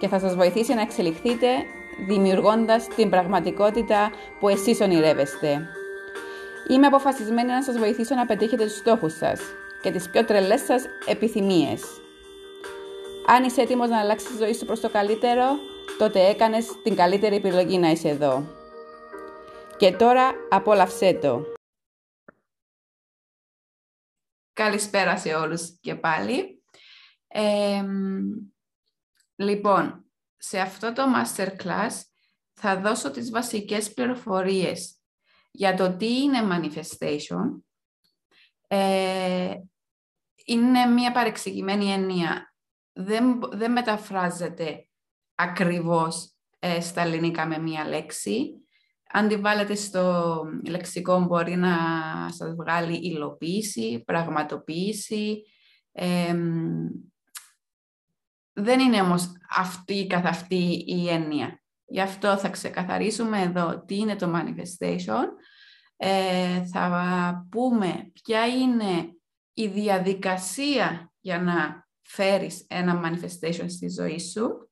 και θα σας βοηθήσει να εξελιχθείτε δημιουργώντας την πραγματικότητα που εσείς ονειρεύεστε. Είμαι αποφασισμένη να σας βοηθήσω να πετύχετε τους στόχους σας και τις πιο τρελές σας επιθυμίες. Αν είσαι έτοιμος να αλλάξεις τη ζωή σου προς το καλύτερο, τότε έκανες την καλύτερη επιλογή να είσαι εδώ. Και τώρα απόλαυσέ το. Καλησπέρα σε όλους και πάλι. Λοιπόν, σε αυτό το masterclass θα δώσω τις βασικές πληροφορίες για το τι είναι manifestation. Ε, είναι μια παρεξηγημένη έννοια. Δεν, δεν μεταφράζεται ακριβώς ε, στα ελληνικά με μία λέξη αν τη βάλετε στο λεξικό μπορεί να σας βγάλει υλοποίηση, πραγματοποίηση. Δεν είναι όμως αυτή καθ' αυτή η έννοια. Γι' αυτό θα ξεκαθαρίσουμε εδώ τι είναι το manifestation. Ε, θα πούμε ποια είναι η διαδικασία για να φέρεις ένα manifestation στη ζωή σου.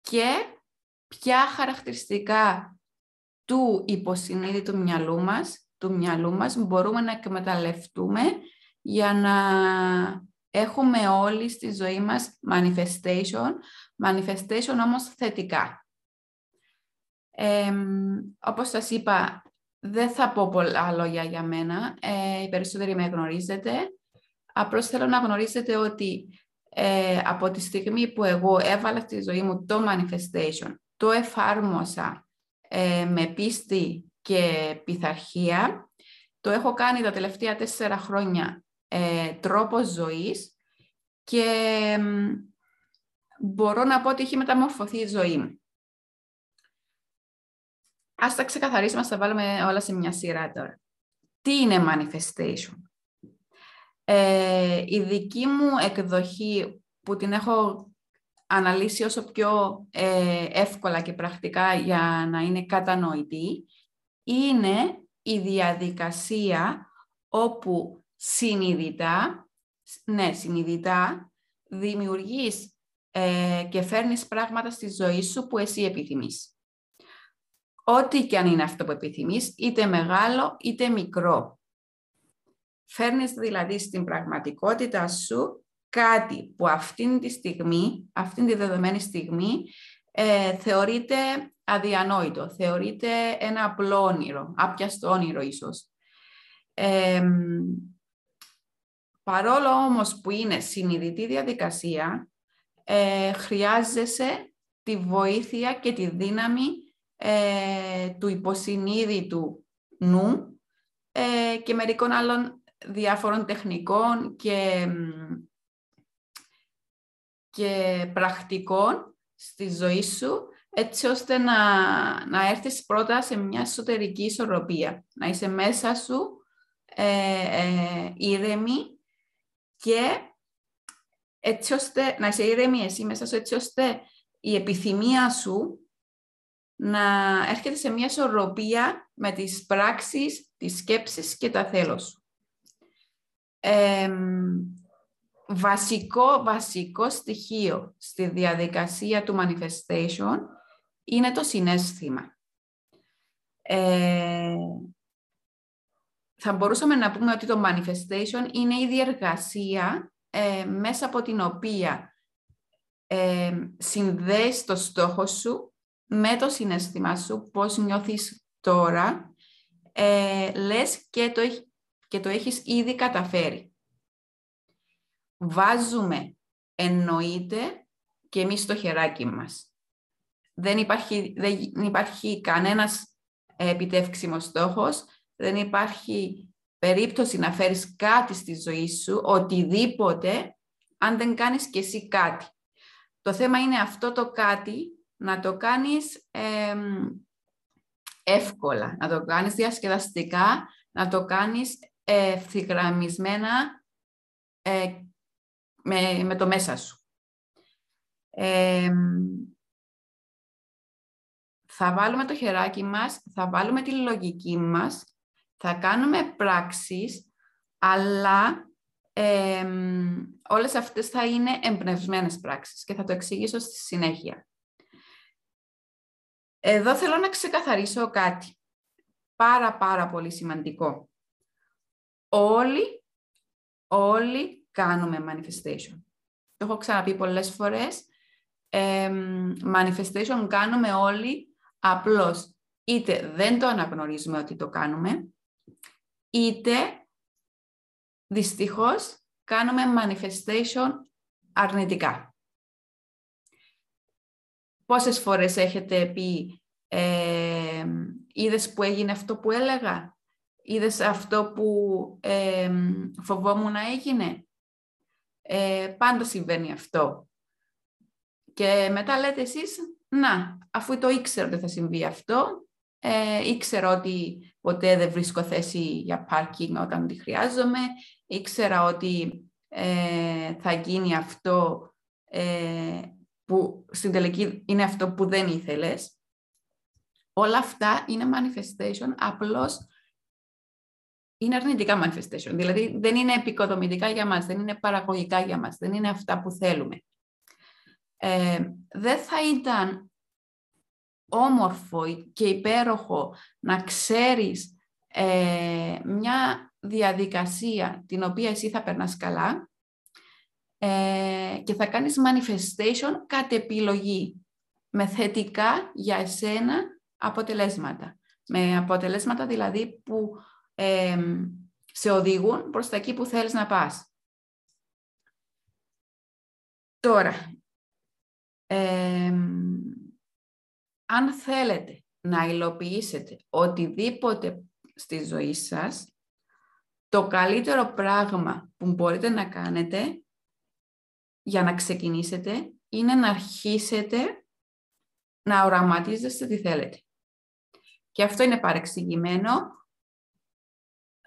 και ποια χαρακτηριστικά του υποσυνείδητου μυαλού μας, του μυαλού μας μπορούμε να εκμεταλλευτούμε για να έχουμε όλοι στη ζωή μας manifestation, manifestation όμως θετικά. Ε, όπως σας είπα, δεν θα πω πολλά λόγια για μένα, ε, οι περισσότεροι με γνωρίζετε. Απλώς θέλω να γνωρίζετε ότι ε, από τη στιγμή που εγώ έβαλα στη ζωή μου το manifestation το εφάρμοσα ε, με πίστη και πειθαρχία. Το έχω κάνει τα τελευταία τέσσερα χρόνια ε, τρόπος ζωής και μπορώ να πω ότι έχει μεταμορφωθεί η ζωή μου. Ας τα ξεκαθαρίσουμε, ας τα βάλουμε όλα σε μια σειρά τώρα. Τι είναι manifestation; Ε, η δική μου εκδοχή που την έχω αναλύσει όσο πιο ε, εύκολα και πρακτικά για να είναι κατανοητή, είναι η διαδικασία όπου συνειδητά, ναι, συνειδητά, δημιουργείς ε, και φέρνεις πράγματα στη ζωή σου που εσύ επιθυμείς. Ό,τι και αν είναι αυτό που επιθυμείς, είτε μεγάλο είτε μικρό. Φέρνεις δηλαδή στην πραγματικότητα σου κάτι που αυτήν τη στιγμή, αυτήν τη δεδομένη στιγμή, ε, θεωρείται αδιανόητο, θεωρείται ένα απλό όνειρο, άπιαστο όνειρο ίσως. Παρόλο όμως που είναι συνειδητή διαδικασία, ε, χρειάζεσαι τη βοήθεια και τη δύναμη ε, του υποσυνείδητου νου ε, και μερικών άλλων διάφορων τεχνικών και και πρακτικών στη ζωή σου, έτσι ώστε να, να έρθεις πρώτα σε μια εσωτερική ισορροπία. Να είσαι μέσα σου ε, ε, ήρεμη και έτσι ώστε να είσαι ήρεμη εσύ μέσα σου, έτσι ώστε η επιθυμία σου να έρχεται σε μια ισορροπία με τις πράξεις, τις σκέψεις και τα θέλω σου βασικό, βασικό στοιχείο στη διαδικασία του manifestation είναι το συνέστημα. Ε, θα μπορούσαμε να πούμε ότι το manifestation είναι η διεργασία ε, μέσα από την οποία ε, συνδέεις το στόχο σου με το συνέστημα σου, πώς νιώθεις τώρα, ε, λες και το, και το έχεις ήδη καταφέρει βάζουμε εννοείται και εμείς το χεράκι μας. Δεν υπάρχει, δεν υπάρχει κανένας επιτεύξιμος στόχος, δεν υπάρχει περίπτωση να φέρεις κάτι στη ζωή σου, οτιδήποτε, αν δεν κάνεις και εσύ κάτι. Το θέμα είναι αυτό το κάτι να το κάνεις εύκολα, να το κάνεις διασκεδαστικά, να το κάνεις ευθυγραμμισμένα ε, με, με το μέσα σου. θα βάλουμε το χεράκι μας, θα βάλουμε τη λογική μας, θα κάνουμε πράξεις, αλλά ε, όλες αυτές θα είναι εμπνευσμένες πράξεις και θα το εξηγήσω στη συνέχεια. Εδώ θέλω να ξεκαθαρίσω κάτι πάρα πάρα πολύ σημαντικό. Όλοι, όλοι κάνουμε manifestation. Το έχω ξαναπεί πολλές φορές. manifestation κάνουμε όλοι, απλώς είτε δεν το αναγνωρίζουμε ότι το κάνουμε, είτε δυστυχώς κάνουμε manifestation αρνητικά. Πόσες φορές έχετε πει ε, είδες που έγινε αυτό που έλεγα, είδες αυτό που ε, φοβόμουν να έγινε; Ε, πάντα συμβαίνει αυτό. Και μετά λέτε εσείς, να, αφού το ήξερα ότι θα συμβεί αυτό, ε, ήξερα ότι ποτέ δεν βρίσκω θέση για πάρκινγκ όταν τη χρειάζομαι, ήξερα ότι ε, θα γίνει αυτό ε, που στην τελική είναι αυτό που δεν ήθελες. Όλα αυτά είναι manifestation, απλώς είναι αρνητικά manifestation. Δηλαδή δεν είναι επικοδομητικά για μας, δεν είναι παραγωγικά για μας, δεν είναι αυτά που θέλουμε. Ε, δεν θα ήταν όμορφο και υπέροχο να ξέρεις ε, μια διαδικασία την οποία εσύ θα περνάς καλά ε, και θα κάνεις manifestation κατ' επιλογή με θετικά για εσένα αποτελέσματα. Με αποτελέσματα δηλαδή που σε οδηγούν προς τα εκεί που θέλεις να πας. Τώρα, αν θέλετε να υλοποιήσετε οτιδήποτε στη ζωή σας, το καλύτερο πράγμα που μπορείτε να κάνετε για να ξεκινήσετε είναι να αρχίσετε να οραματίζεστε τι θέλετε. Και αυτό είναι παρεξηγημένο.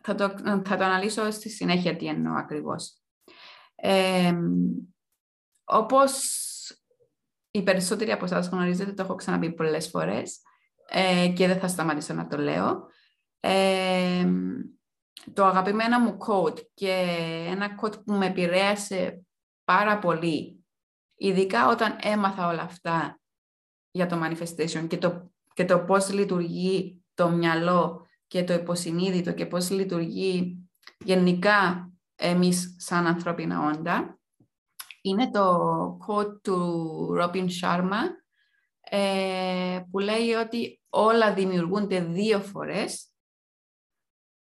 Θα το, θα το αναλύσω στη συνέχεια τι εννοώ ακριβώς. Ε, όπως οι περισσότεροι από εσάς γνωρίζετε, το έχω ξαναπεί πολλές φορές ε, και δεν θα σταματήσω να το λέω. Ε, το αγαπημένο μου quote και ένα quote που με επηρέασε πάρα πολύ, ειδικά όταν έμαθα όλα αυτά για το manifestation και το, και το πώς λειτουργεί το μυαλό και το υποσυνείδητο και πώς λειτουργεί γενικά εμείς σαν ανθρώπινα όντα, είναι το quote του Robin Sharma ε, που λέει ότι όλα δημιουργούνται δύο φορές,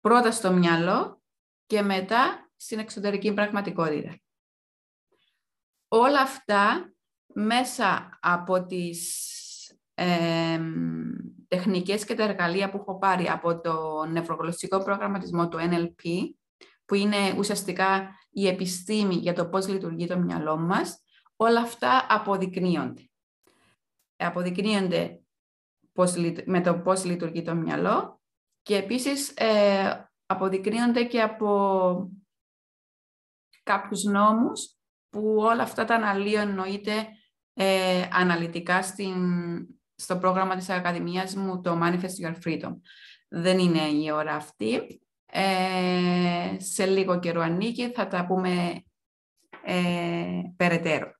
πρώτα στο μυαλό και μετά στην εξωτερική πραγματικότητα. Όλα αυτά μέσα από τις ε, τεχνικές και τα εργαλεία που έχω πάρει από το νευρογλωσσικό προγραμματισμό του NLP, που είναι ουσιαστικά η επιστήμη για το πώς λειτουργεί το μυαλό μας, όλα αυτά αποδεικνύονται. Αποδεικνύονται με το πώς λειτουργεί το μυαλό και επίσης ε, αποδεικνύονται και από κάποιους νόμους που όλα αυτά τα αναλύω εννοείται ε, αναλυτικά στην, στο πρόγραμμα της Ακαδημίας μου, το Manifest Your Freedom. Δεν είναι η ώρα αυτή. Ε, σε λίγο καιρό ανήκει, θα τα πούμε ε, περαιτέρω.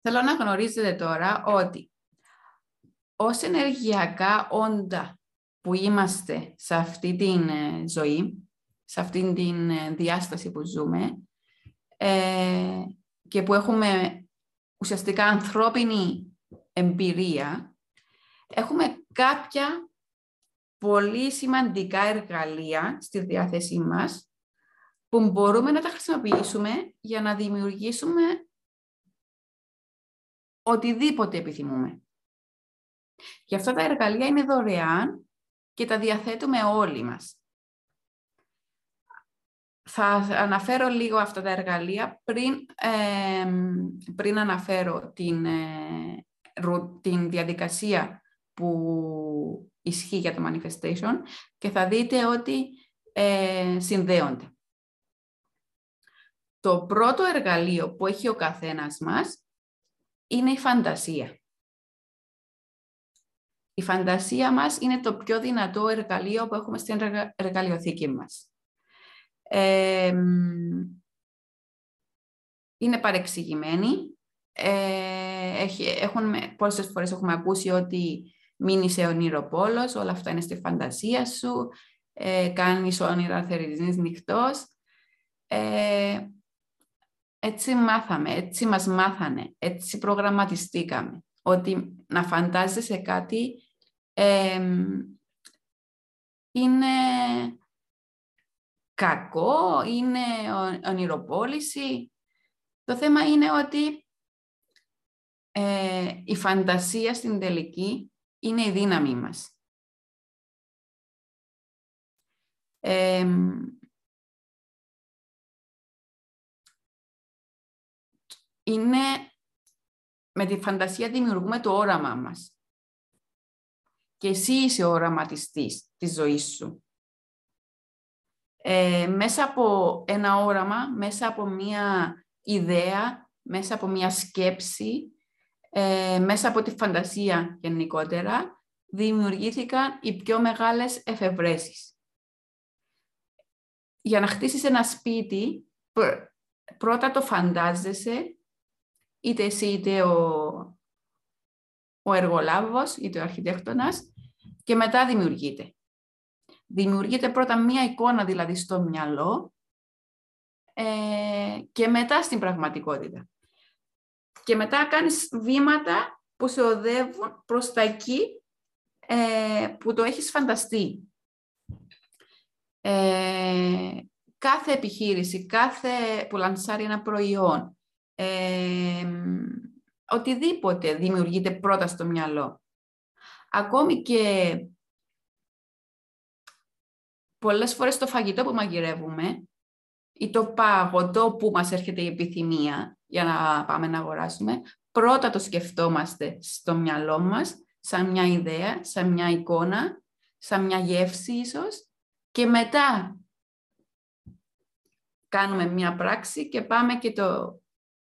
Θέλω να γνωρίζετε τώρα ότι ως ενεργειακά όντα που είμαστε σε αυτή την ε, ζωή, σε αυτή την διάσταση που ζούμε και που έχουμε ουσιαστικά ανθρώπινη εμπειρία, έχουμε κάποια πολύ σημαντικά εργαλεία στη διάθεσή μας που μπορούμε να τα χρησιμοποιήσουμε για να δημιουργήσουμε οτιδήποτε επιθυμούμε. Και αυτά τα εργαλεία είναι δωρεάν και τα διαθέτουμε όλοι μας. θα αναφέρω λίγο αυτά τα εργαλεία πριν, πριν αναφέρω την, ε, την διαδικασία που ισχύει για το manifestation και θα δείτε ότι ε, συνδέονται. Το πρώτο εργαλείο που έχει ο καθένας μας είναι η φαντασία. Η φαντασία μας είναι το πιο δυνατό εργαλείο που έχουμε στην εργαλειοθήκη μας. είναι παρεξηγημένη. Ε, έχει, έχουν, πόσες φορές έχουμε ακούσει ότι μείνει ονειροπόλος, όλα αυτά είναι στη φαντασία σου, ε, κάνεις όνειρα θερινής νυχτός. Ε, έτσι μάθαμε, έτσι μας μάθανε, έτσι προγραμματιστήκαμε, ότι να φαντάζεσαι κάτι είναι κακό, είναι ονειροπόληση. Το θέμα είναι ότι ε, η φαντασία στην τελική είναι η δύναμη μας. είναι με τη φαντασία δημιουργούμε το όραμά μας. Και εσύ είσαι ο οραματιστής της ζωής σου. Ε, μέσα από ένα όραμα, μέσα από μία ιδέα, μέσα από μία σκέψη, ε, μέσα από τη φαντασία γενικότερα, δημιουργήθηκαν οι πιο μεγάλες εφευρέσεις. Για να χτίσεις ένα σπίτι, πρώτα το φαντάζεσαι είτε εσύ είτε ο, ο εργολάβος είτε ο αρχιτέκτονας και μετά δημιουργείται. Δημιουργείται πρώτα μία εικόνα δηλαδή στο μυαλό ε, και μετά στην πραγματικότητα. Και μετά κάνεις βήματα που σε οδεύουν προς τα εκεί ε, που το έχεις φανταστεί. Ε, κάθε επιχείρηση, κάθε που λανσάρει ένα προϊόν, οτιδήποτε δημιουργείται πρώτα στο μυαλό. Ακόμη και πολλές φορές το φαγητό που μαγειρεύουμε ή το παγωτό που μας έρχεται η επιθυμία για να πάμε να αγοράσουμε, πρώτα το σκεφτόμαστε στο μυαλό μας, σαν μια ιδέα, σαν μια εικόνα, σαν μια γεύση ίσως, και μετά κάνουμε μια πράξη και πάμε και το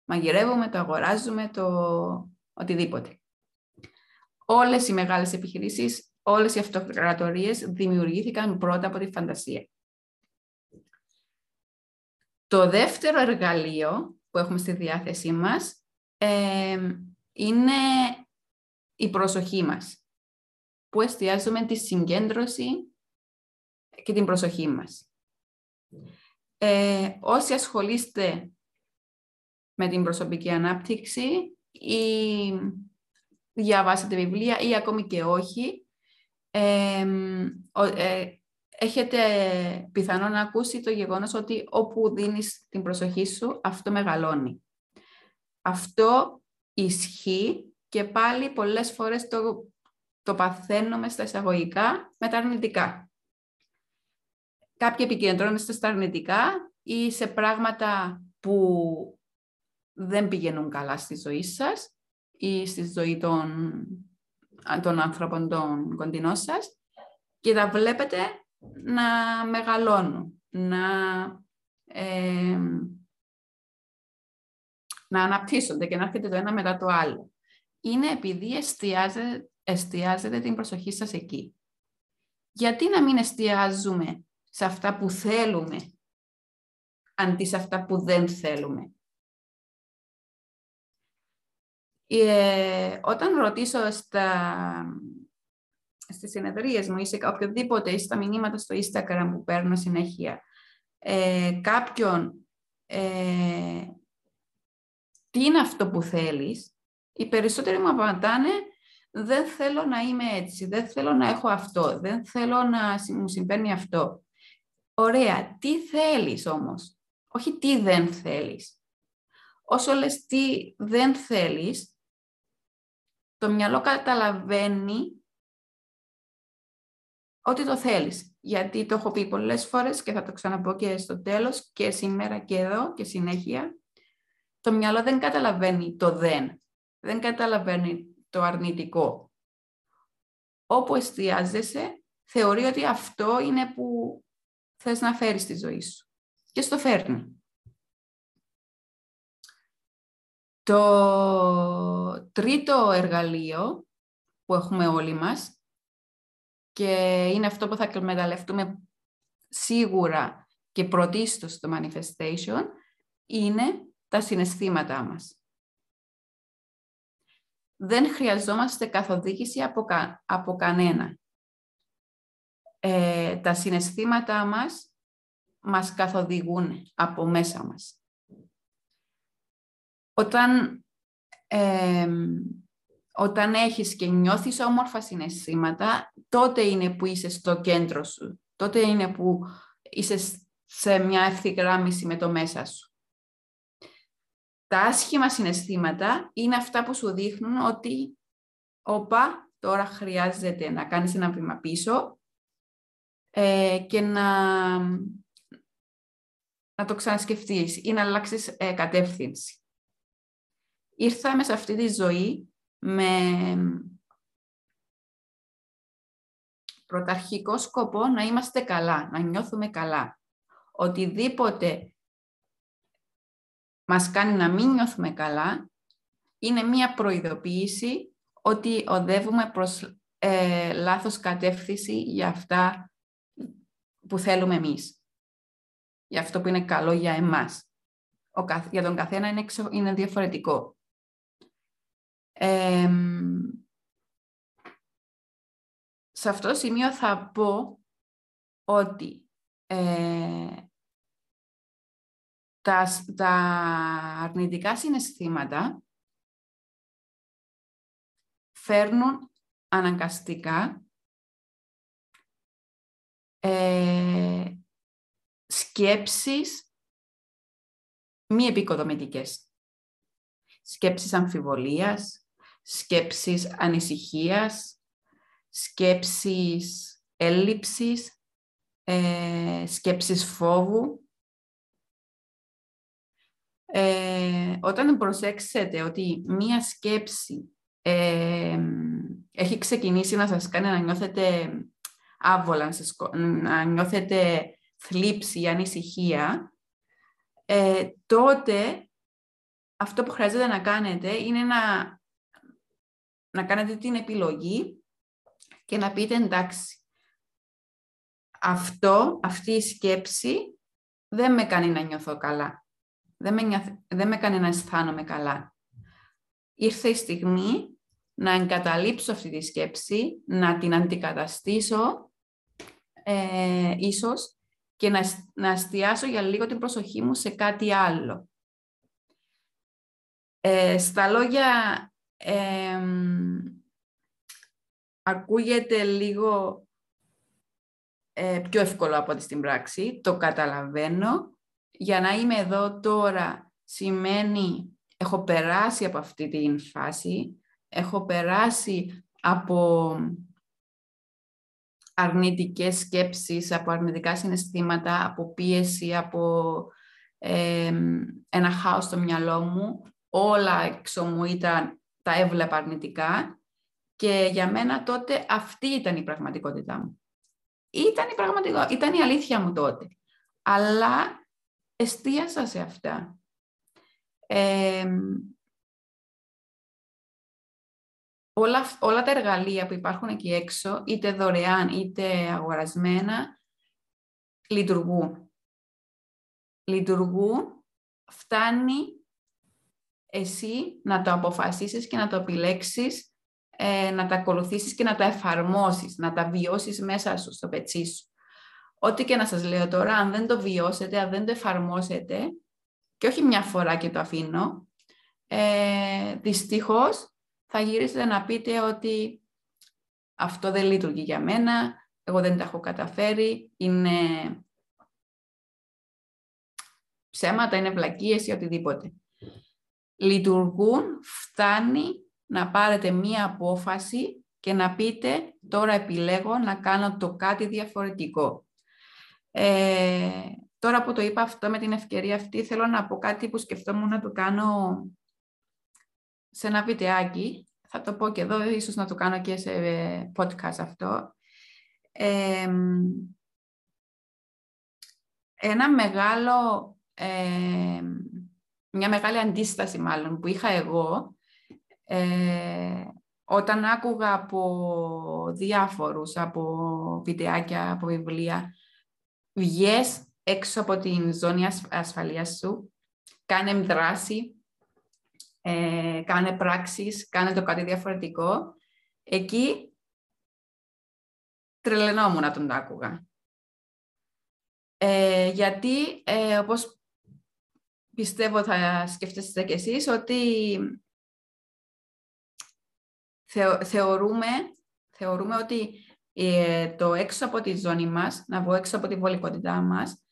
μαγειρεύουμε, το αγοράζουμε, το οτιδήποτε. Όλες οι μεγάλες επιχειρήσεις, όλες οι αυτοκρατορίες δημιουργήθηκαν πρώτα από τη φαντασία. Το δεύτερο εργαλείο που έχουμε στη διάθεσή μας είναι η προσοχή μας, που εστιάζουμε τη συγκέντρωση και την προσοχή μας. Ε, όσοι ασχολείστε με την προσωπική ανάπτυξη ή διαβάσετε βιβλία ή ακόμη και όχι, ε, έχετε πιθανό να ακούσει το γεγονός ότι όπου δίνεις την προσοχή σου, αυτό μεγαλώνει. Αυτό ισχύει και πάλι πολλές φορές το, το παθαίνουμε στα εισαγωγικά με τα αρνητικά. Κάποιοι επικεντρώνεστε στα αρνητικά ή σε πράγματα που δεν πηγαίνουν καλά στη ζωή σας ή στη ζωή των, των άνθρωπων των κοντινών σας και τα βλέπετε να μεγαλώνουν, να, να αναπτύσσονται και να έρχεται το ένα μετά το άλλο. Είναι επειδή εστιάζετε, εστιάζετε την προσοχή σας εκεί. Γιατί να μην εστιάζουμε σε αυτά που θέλουμε αντί σε αυτά που δεν θέλουμε; Ε, όταν ρωτήσω στα, στις συνεδρίες μου ή σε οποιοδήποτε ή στα μηνύματα στο Instagram που παίρνω συνέχεια ε, κάποιον ε, τι είναι αυτό που θέλεις, οι περισσότεροι μου απαντάνε δεν θέλω να είμαι έτσι, δεν θέλω να έχω αυτό, δεν θέλω να μου συμβαίνει αυτό. Ωραία, τι θέλεις όμως, όχι τι δεν θέλεις. Όσο λες τι δεν θέλεις, το μυαλό καταλαβαίνει ότι το θέλεις. Γιατί το έχω πει πολλές φορές και θα το ξαναπώ και στο τέλος και σήμερα και εδώ και συνέχεια. Το μυαλό δεν καταλαβαίνει το δεν. Δεν καταλαβαίνει το αρνητικό. Όπου εστιάζεσαι, θεωρεί ότι αυτό είναι που θες να φέρεις στη ζωή σου. Και στο φέρνει. Το τρίτο εργαλείο που έχουμε όλοι μας και είναι αυτό που θα εκμεταλλευτούμε σίγουρα και πρωτίστως στο manifestation είναι τα συναισθήματά μας. Δεν χρειαζόμαστε καθοδήγηση από, από κανένα. Ε, τα συναισθήματά μας μας καθοδηγούν από μέσα μας. Όταν, όταν έχεις και νιώθεις όμορφα συναισθήματα, τότε είναι που είσαι στο κέντρο σου. Τότε είναι που είσαι σε μια ευθυγράμμιση με το μέσα σου. Τα άσχημα συναισθήματα είναι αυτά που σου δείχνουν ότι όπα, τώρα χρειάζεται να κάνεις ένα βήμα πίσω ε, και να, να το ξανασκεφτείς ή να αλλάξεις ε, κατεύθυνση. Ήρθαμε σε αυτή τη ζωή με πρωταρχικό σκοπό να είμαστε καλά, να νιώθουμε καλά. Οτιδήποτε μας κάνει να μην νιώθουμε καλά, είναι μία προειδοποίηση ότι οδεύουμε προς ε, λάθος κατεύθυνση για αυτά που θέλουμε εμείς. Για αυτό που είναι καλό για εμάς. Ο, για τον καθένα είναι, είναι διαφορετικό. Σε αυτό το σημείο θα πω ότι ε, τα, τα αρνητικά συναισθήματα φέρνουν αναγκαστικά ε, σκέψεις μη επικοδομητικές. Σκέψεις αμφιβολίας, σκέψεις ανησυχίας, σκέψεις έλλειψης, ε, σκέψεις φόβου. Ε, όταν προσέξετε ότι μία σκέψη ε, έχει ξεκινήσει να σας κάνει να νιώθετε άβολα, να νιώθετε θλίψη ή ανησυχία, ε, τότε αυτό που χρειάζεται να κάνετε είναι να, να κάνετε την επιλογή και να πείτε εντάξει, αυτό, αυτή η σκέψη δεν με κάνει να νιώθω καλά δεν με, δεν με έκανε να αισθάνομαι καλά. Ήρθε η στιγμή να εγκαταλείψω αυτή τη σκέψη, να την αντικαταστήσω ε, ίσως και να, να εστιάσω για λίγο την προσοχή μου σε κάτι άλλο. Ε, στα λόγια ακούγεται λίγο ε, πιο εύκολο από ό,τι στην πράξη, το καταλαβαίνω, για να είμαι εδώ τώρα σημαίνει έχω περάσει από αυτή την φάση, έχω περάσει από αρνητικές σκέψεις, από αρνητικά συναισθήματα, από πίεση, από ένα χάος στο μυαλό μου. Όλα έξω μου ήταν, τα έβλεπα αρνητικά και για μένα τότε αυτή ήταν η πραγματικότητά μου. Ήταν η πραγματικότητα, ήταν η αλήθεια μου τότε. Αλλά εστίασα σε αυτά. όλα, όλα τα εργαλεία που υπάρχουν εκεί έξω, είτε δωρεάν είτε αγορασμένα, λειτουργούν. Λειτουργούν, φτάνει εσύ να το αποφασίσεις και να το επιλέξεις, ε, να τα ακολουθήσεις και να τα εφαρμόσεις, να τα βιώσεις μέσα σου, στο πετσί σου ό,τι και να σας λέω τώρα, αν δεν το βιώσετε, αν δεν το εφαρμόσετε, και όχι μια φορά και το αφήνω, ε, δυστυχώς θα γυρίσετε να πείτε ότι αυτό δεν λειτουργεί για μένα, εγώ δεν τα έχω καταφέρει, είναι ψέματα, είναι βλακίες ή οτιδήποτε. Λειτουργούν, φτάνει να πάρετε μία απόφαση και να πείτε τώρα επιλέγω να κάνω το κάτι διαφορετικό. Ε, τώρα που το είπα αυτό με την ευκαιρία αυτή, θέλω να πω κάτι που σκεφτόμουν να το κάνω σε ένα βιντεάκι. Θα το πω και εδώ, ίσως να το κάνω και σε podcast αυτό. ένα μεγάλο, μια μεγάλη αντίσταση μάλλον που είχα εγώ ε, όταν άκουγα από διάφορους, από βιντεάκια, από βιβλία, βγες έξω από την ζώνη ασφαλείας σου, κάνε δράση, ε, κάνε πράξεις, κάνε το κάτι διαφορετικό. Εκεί τρελαινόμουν να τον άκουγα. Ε, γιατί, ε, όπως πιστεύω θα σκεφτείτε κι εσείς, ότι θεωρούμε, θεωρούμε ότι ε, το έξω από τη ζώνη μας, να βγω έξω από τη βολικότητά μας,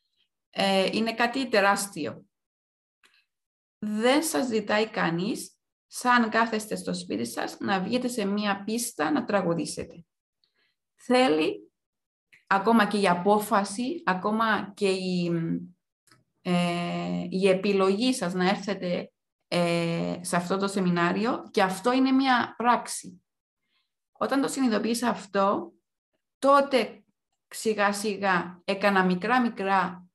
ε, είναι κάτι τεράστιο. Δεν σας ζητάει κανείς, σαν κάθεστε στο σπίτι σας, να βγείτε σε μία πίστα να τραγουδήσετε. Θέλει ακόμα και η απόφαση, ακόμα και η, ε, η επιλογή σας να έρθετε ε, σε αυτό το σεμινάριο και αυτό είναι μια πράξη. Όταν το συνειδητοποίησα αυτό, τότε σιγά σιγά έκανα μικρά μικρά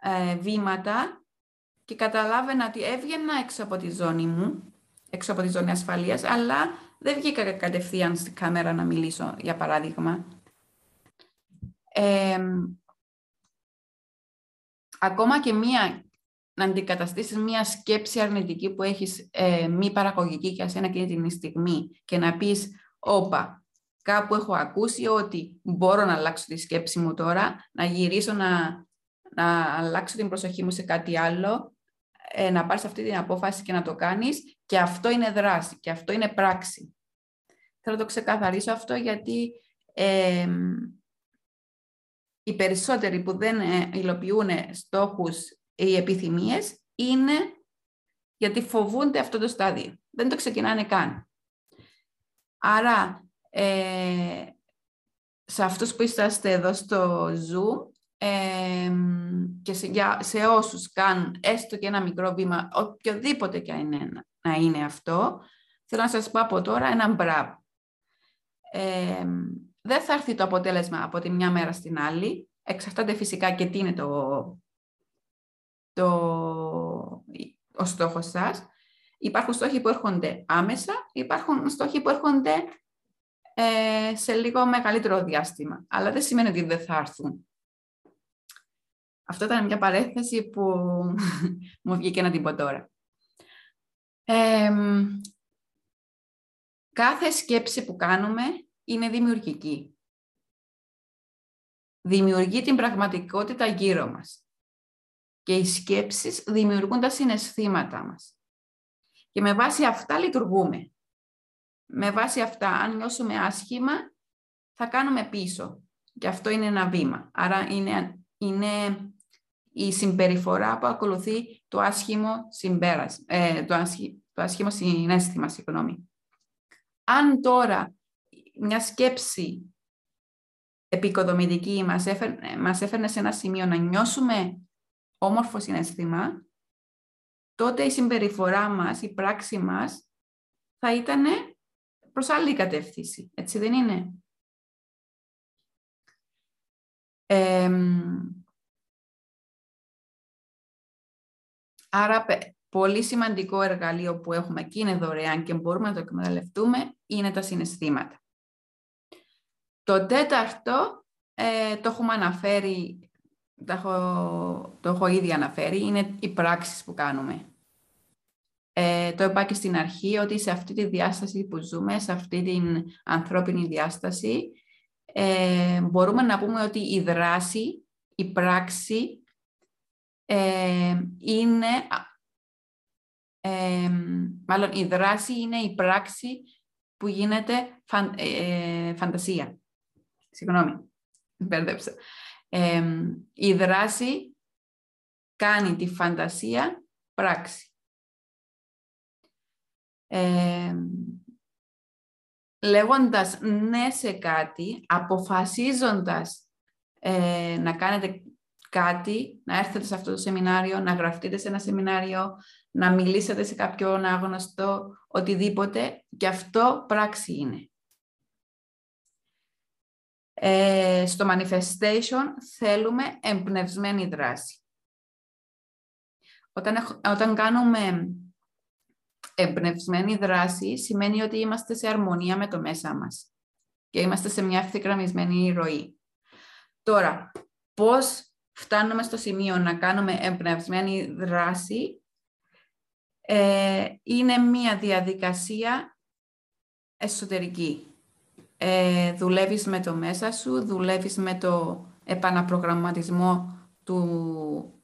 ε, βήματα και καταλάβαινα ότι έβγαινα έξω από τη ζώνη μου, έξω από τη ζώνη ασφαλείας, αλλά δεν βγήκα κατευθείαν στην κάμερα να μιλήσω, για παράδειγμα. Ακόμα και μία να αντικαταστήσεις μία σκέψη αρνητική που έχεις ε, μη παραγωγική για σένα εκείνη την στιγμή και να πεις «Όπα, κάπου έχω ακούσει ότι μπορώ να αλλάξω τη σκέψη μου τώρα, να γυρίσω να, να αλλάξω την προσοχή μου σε κάτι άλλο, ε, να πάρεις αυτή την απόφαση και να το κάνεις και αυτό είναι δράση και αυτό είναι πράξη». Θέλω να το ξεκαθαρίσω αυτό γιατί ε, οι περισσότεροι που δεν ε, υλοποιούν στόχους οι επιθυμίες είναι γιατί φοβούνται αυτό το στάδιο. Δεν το ξεκινάνε καν. Άρα, ε, σε αυτούς που είσαστε εδώ στο Zoom ε, και σε, για, σε όσους κάνουν έστω και ένα μικρό βήμα, οποιοδήποτε και είναι, να είναι αυτό, θέλω να σας πω από τώρα ένα μπράβο. Ε, δεν θα έρθει το αποτέλεσμα από τη μια μέρα στην άλλη. Εξαρτάται φυσικά και τι είναι το το, ο στόχος σας. Υπάρχουν στόχοι που έρχονται άμεσα, υπάρχουν στόχοι που έρχονται ε, σε λίγο μεγαλύτερο διάστημα. Αλλά δεν σημαίνει ότι δεν θα έρθουν. Αυτό ήταν μια παρέθεση που μου βγήκε να την πω τώρα. κάθε σκέψη που κάνουμε είναι δημιουργική. Δημιουργεί την πραγματικότητα γύρω μας και οι σκέψεις δημιουργούν τα συναισθήματα μας. Και με βάση αυτά λειτουργούμε. Με βάση αυτά, αν νιώσουμε άσχημα, θα κάνουμε πίσω. Και αυτό είναι ένα βήμα. Άρα είναι, είναι η συμπεριφορά που ακολουθεί το άσχημο, συμπέρας, ε, το, το άσχημο συνέστημα. Συγγνώμη. Αν τώρα μια σκέψη επικοδομητική μας έφερνε, μας έφερνε σε ένα σημείο να νιώσουμε όμορφο συναισθήμα, τότε η συμπεριφορά μας, η πράξη μας θα ήταν προς άλλη κατεύθυνση. Έτσι δεν είναι; άρα, πολύ σημαντικό εργαλείο που έχουμε και είναι δωρεάν και μπορούμε να το εκμεταλλευτούμε είναι τα συναισθήματα. Το τέταρτο ε, το έχουμε αναφέρει το έχω, το έχω ήδη αναφέρει, είναι οι πράξεις που κάνουμε. Ε, το είπα και στην αρχή ότι σε αυτή τη διάσταση που ζούμε, σε αυτή την ανθρώπινη διάσταση, ε, μπορούμε να πούμε ότι η δράση, η πράξη ε, είναι... Ε, μάλλον η δράση είναι η πράξη που γίνεται ε, φαντασία. Συγγνώμη, μπέρδεψα η δράση κάνει τη φαντασία πράξη. λέγοντας ναι σε κάτι, αποφασίζοντας ε, να κάνετε κάτι, να έρθετε σε αυτό το σεμινάριο, να γραφτείτε σε ένα σεμινάριο, να μιλήσετε σε κάποιον άγνωστο, οτιδήποτε, και αυτό πράξη είναι. Ε, στο manifestation θέλουμε εμπνευσμένη δράση. Όταν, όταν κάνουμε εμπνευσμένη δράση, σημαίνει ότι είμαστε σε αρμονία με το μέσα μας και είμαστε σε μια ευθυγραμμισμένη ροή. Τώρα, πώς φτάνουμε στο σημείο να κάνουμε εμπνευσμένη δράση, ε, είναι μια διαδικασία εσωτερική. Ε, δουλεύεις με το μέσα σου, δουλεύεις με το επαναπρογραμματισμό του,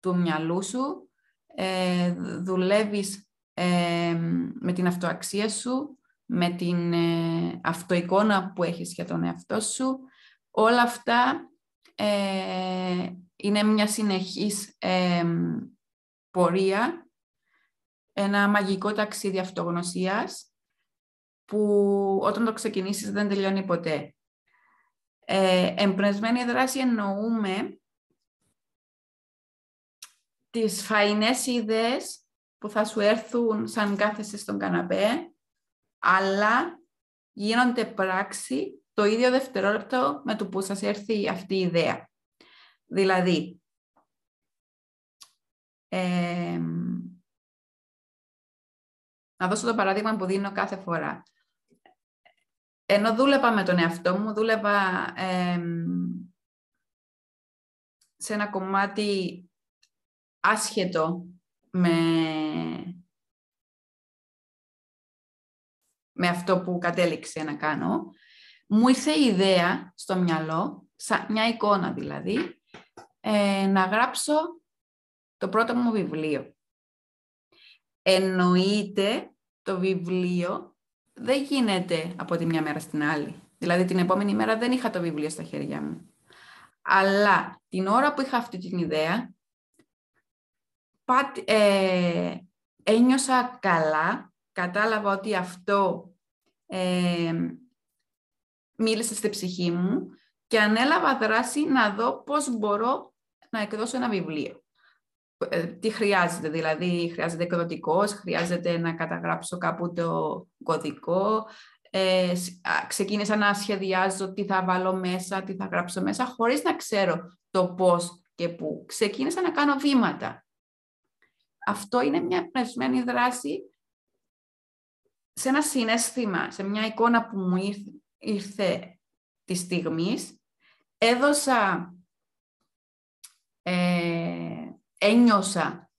του μυαλού σου, ε, δουλεύεις ε, με την αυτοαξία σου, με την ε, αυτοεικόνα που έχεις για τον εαυτό σου. Όλα αυτά ε, είναι μια συνεχής πορεία, ένα μαγικό ταξίδι αυτογνωσίας που όταν το ξεκινήσεις δεν τελειώνει ποτέ. Ε, εμπνευσμένη δράση εννοούμε τις φαϊνές ιδέες που θα σου έρθουν σαν κάθεσαι στον καναπέ, αλλά γίνονται πράξη το ίδιο δευτερόλεπτο με το που σας έρθει αυτή η ιδέα. Δηλαδή, να δώσω το παράδειγμα που δίνω κάθε φορά. Ενώ δούλευα με τον εαυτό μου, δούλευα σε ένα κομμάτι άσχετο με, με αυτό που κατέληξε να κάνω, μου ήρθε η ιδέα στο μυαλό, σαν μια εικόνα δηλαδή, ε, να γράψω το πρώτο μου βιβλίο. Εννοείται το βιβλίο δεν γίνεται από τη μια μέρα στην άλλη. Δηλαδή την επόμενη μέρα δεν είχα το βιβλίο στα χέρια μου. Αλλά την ώρα που είχα αυτή την ιδέα, ε, ένιωσα καλά, κατάλαβα ότι αυτό ε, μίλησε στη ψυχή μου και ανέλαβα δράση να δω πώς μπορώ να εκδώσω ένα βιβλίο. Ε, τι χρειάζεται, δηλαδή χρειάζεται εκδοτικός, χρειάζεται να καταγράψω κάπου το κωδικό, ε, ξεκίνησα να σχεδιάζω τι θα βάλω μέσα, τι θα γράψω μέσα, χωρίς να ξέρω το πώς και πού. Ξεκίνησα να κάνω βήματα. Αυτό είναι μια πνευσμένη δράση σε ένα συνέστημα, σε μια εικόνα που μου ήρθε, ήρθε της στιγμής. Έδωσα, ε, ένιωσα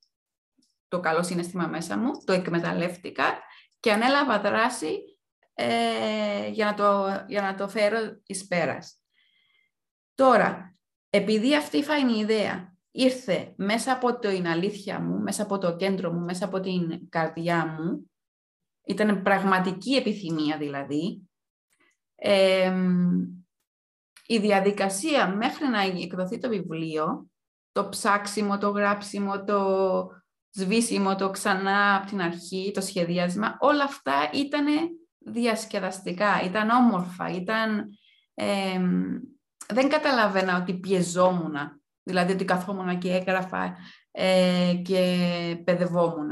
το καλό συνέστημα μέσα μου, το εκμεταλλεύτηκα και ανέλαβα δράση ε, για, να το, για να το φέρω εις πέρας. Τώρα, επειδή αυτή η ιδέα ήρθε μέσα από την αλήθεια μου, μέσα από το κέντρο μου, μέσα από την καρδιά μου. Ήταν πραγματική επιθυμία δηλαδή. η διαδικασία μέχρι να εκδοθεί το βιβλίο, το ψάξιμο, το γράψιμο, το σβήσιμο, το ξανά από την αρχή, το σχεδιάσμα, όλα αυτά ήταν διασκεδαστικά, ήταν όμορφα, ήταν... δεν καταλαβαίνα ότι πιεζόμουν Δηλαδή ότι καθόμουν και έγραφα ε, και παιδευόμουν.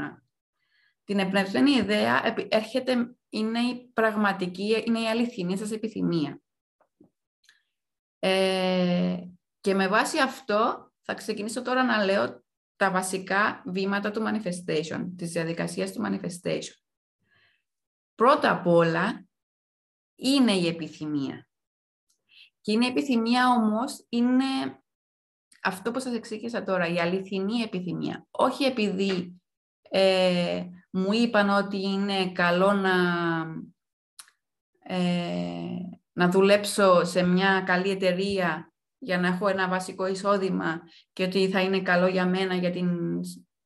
Την εμπνευσμένη ιδέα έρχεται, είναι η πραγματική, είναι η αληθινή σας επιθυμία. Ε, και με βάση αυτό θα ξεκινήσω τώρα να λέω τα βασικά βήματα του manifestation, της διαδικασίας του manifestation. Πρώτα απ' όλα είναι η επιθυμία. Και είναι η επιθυμία όμως, είναι αυτό που σας εξήγησα τώρα, η αληθινή επιθυμία. Όχι επειδή ε, μου είπαν ότι είναι καλό να, ε, να δουλέψω σε μια καλή εταιρεία για να έχω ένα βασικό εισόδημα και ότι θα είναι καλό για μένα, για την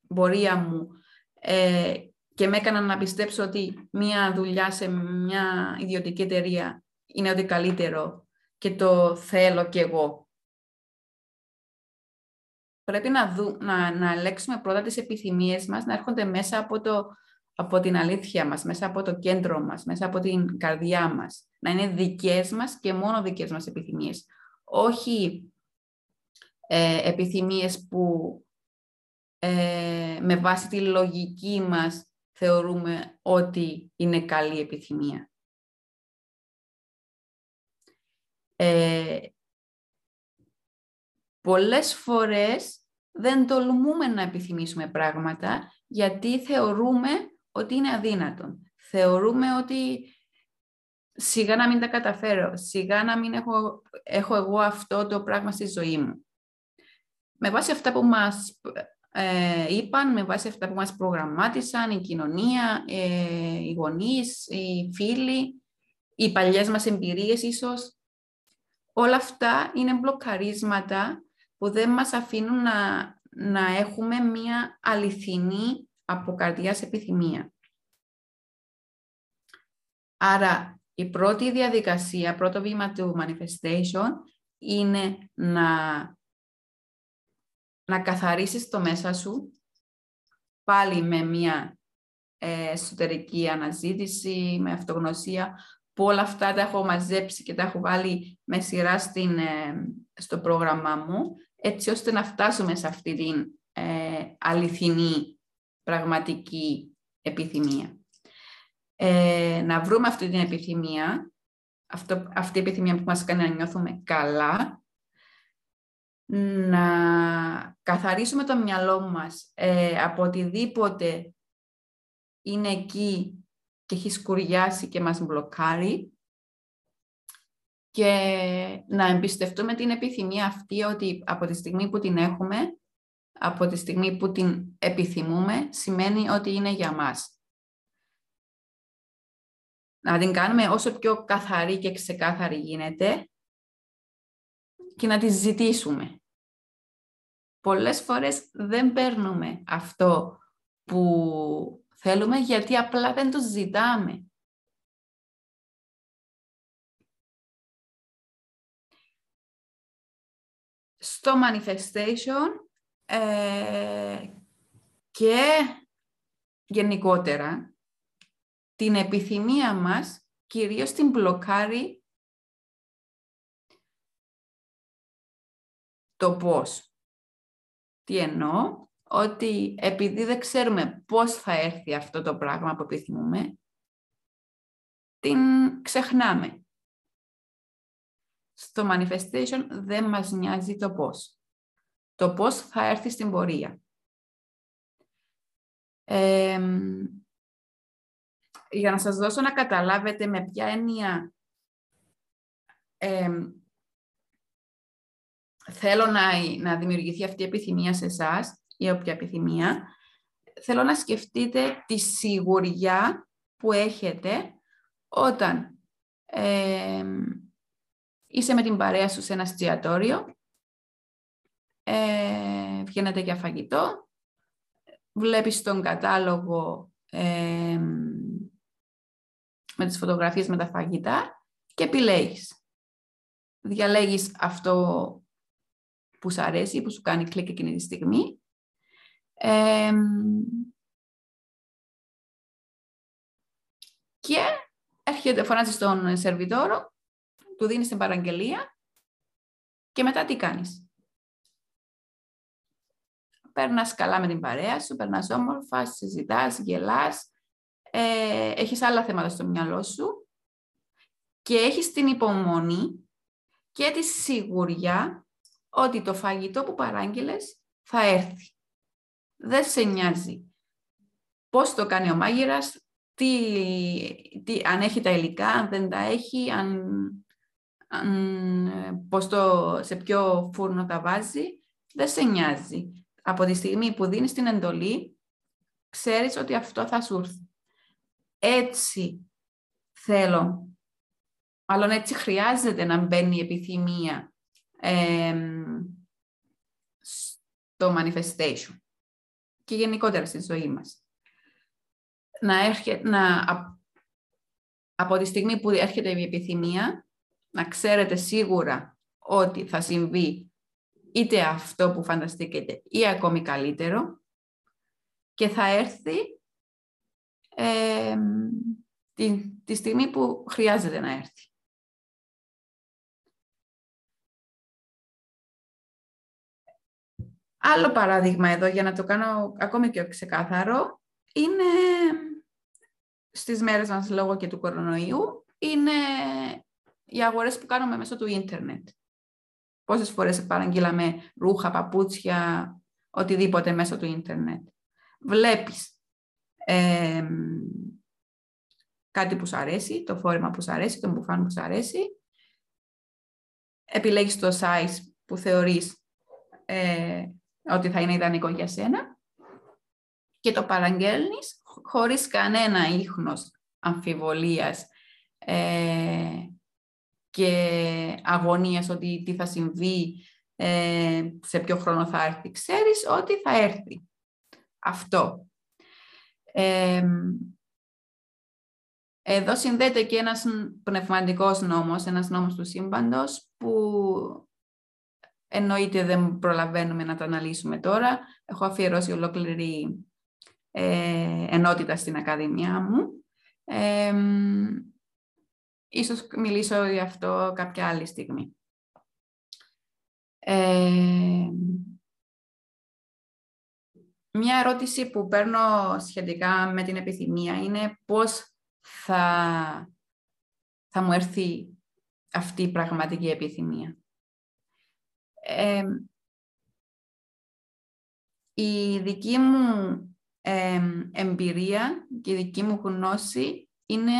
πορεία μου ε, και με έκαναν να πιστέψω ότι μια δουλειά σε μια ιδιωτική εταιρεία είναι ότι καλύτερο και το θέλω κι εγώ πρέπει να, δου, να, να ελέγξουμε πρώτα τις επιθυμίες μας, να έρχονται μέσα από το, από την αλήθεια μας, μέσα από το κέντρο μας, μέσα από την καρδιά μας. Να είναι δικές μας και μόνο δικές μας επιθυμίες. Όχι ε, επιθυμίες που ε, με βάση τη λογική μας θεωρούμε ότι είναι καλή επιθυμία. Ε, πολλές φορές δεν τολμούμε να επιθυμήσουμε πράγματα γιατί θεωρούμε ότι είναι αδύνατον. Θεωρούμε ότι σιγά να μην τα καταφέρω, σιγά να μην έχω, έχω εγώ αυτό το πράγμα στη ζωή μου. Με βάση αυτά που μας ε, είπαν, με βάση αυτά που μας προγραμμάτισαν, η κοινωνία, ε, οι γονείς, οι φίλοι, οι παλιές μας εμπειρίες ίσως, όλα αυτά είναι μπλοκαρίσματα που δεν μας αφήνουν να, να έχουμε μία αληθινή από καρδιάς επιθυμία. Άρα, η πρώτη διαδικασία, πρώτο βήμα του manifestation είναι να, να καθαρίσεις το μέσα σου πάλι με μια ε, εσωτερική αναζήτηση, με αυτογνωσία, που όλα αυτά τα έχω μαζέψει και τα έχω βάλει με σειρά στην, ε, στο πρόγραμμά μου, έτσι ώστε να φτάσουμε σε αυτή την ε, αληθινή πραγματική επιθυμία. Ε, να βρούμε αυτή την επιθυμία, αυτό, αυτή η επιθυμία που μας κάνει να νιώθουμε καλά, να καθαρίσουμε το μυαλό μας ε, από οτιδήποτε είναι εκεί και έχει σκουριάσει και μας μπλοκάρει. Και να εμπιστευτούμε την επιθυμία αυτή ότι από τη στιγμή που την έχουμε από τη στιγμή που την επιθυμούμε, σημαίνει ότι είναι για μας. Να την κάνουμε όσο πιο καθαρή και ξεκάθαρη γίνεται και να τη ζητήσουμε. Πολλές φορές δεν παίρνουμε αυτό που θέλουμε γιατί απλά δεν το ζητάμε. Στο manifestation ε, και γενικότερα την επιθυμία μας κυρίως την μπλοκάρει το πώς. Τι εννοώ, ότι επειδή δεν ξέρουμε πώς θα έρθει αυτό το πράγμα που επιθυμούμε, την ξεχνάμε. Στο manifestation δεν μας νοιάζει το πώς το πώς θα έρθει στην πορεία. Για να σας δώσω να καταλάβετε με ποια έννοια θέλω να, να δημιουργηθεί αυτή η επιθυμία σε εσάς ή όποια επιθυμία, θέλω να σκεφτείτε τη σιγουριά που έχετε όταν είσαι με την παρέα σου σε ένα εστιατόριο ε, βγαίνετε για φαγητό, βλέπεις τον κατάλογο ε, με τις φωτογραφίες με τα φαγητά και επιλέγεις. Διαλέγεις αυτό που σου αρέσει, που σου κάνει κλικ εκείνη τη στιγμή. Ε, και έρχεται, φωνάζεις τον σερβιτόρο, του δίνεις την παραγγελία και μετά τι κάνεις περνάς καλά με την παρέα σου, περνάς όμορφα, συζητάς, γελάς, ε, έχεις άλλα θέματα στο μυαλό σου και έχεις την υπομονή και τη σιγουριά ότι το φαγητό που παράγγειλες θα έρθει. Δεν σε νοιάζει πώς το κάνει ο μάγειρας, τι, τι, αν έχει τα υλικά, αν δεν τα έχει, αν, αν, πώς το, σε ποιο φούρνο τα βάζει. Δεν σε νοιάζει από τη στιγμή που δίνεις την εντολή, ξέρεις ότι αυτό θα σου έρθει. Έτσι θέλω, μάλλον έτσι χρειάζεται να μπαίνει η επιθυμία στο manifestation και γενικότερα στη ζωή μας. Να έρχεται, να, από τη στιγμή που έρχεται η επιθυμία, να ξέρετε σίγουρα ότι θα συμβεί είτε αυτό που φανταστείτε ή ακόμη καλύτερο και θα έρθει ε, τη, τη στιγμή που χρειάζεται να έρθει. Άλλο παράδειγμα εδώ, για να το κάνω ακόμη πιο ξεκάθαρο, είναι στις μέρες μας λόγω και του κορονοϊού, είναι οι αγορές που κάνουμε μέσω του ίντερνετ. Πόσες φορές παραγγείλαμε ρούχα, παπούτσια, οτιδήποτε μέσω του ίντερνετ. Βλέπεις κάτι που σου αρέσει, το φόρεμα που σου αρέσει, το μπουφάν που σου αρέσει. Επιλέγεις το size που θεωρείς ε, ότι θα είναι ιδανικό για σένα και το παραγγέλνεις χωρίς κανένα ίχνος αμφιβολίας ε, και αγωνίας ότι τι θα συμβεί, ε, σε ποιο χρόνο θα έρθει. Ξέρεις ότι θα έρθει. Αυτό. Εδώ συνδέεται και ένας πνευματικός νόμος, ένας νόμος του σύμπαντος που εννοείται δεν προλαβαίνουμε να το αναλύσουμε τώρα. Έχω αφιερώσει ολόκληρη ε, ενότητα στην Ακαδημία μου. Ε, ίσως μιλήσω για αυτό κάποια άλλη στιγμή. Ε, μια ερώτηση που παίρνω σχετικά με την επιθυμία είναι πώς θα, θα μου έρθει αυτή η πραγματική επιθυμία. Ε, η δική μου εμπειρία και η δική μου γνώση είναι,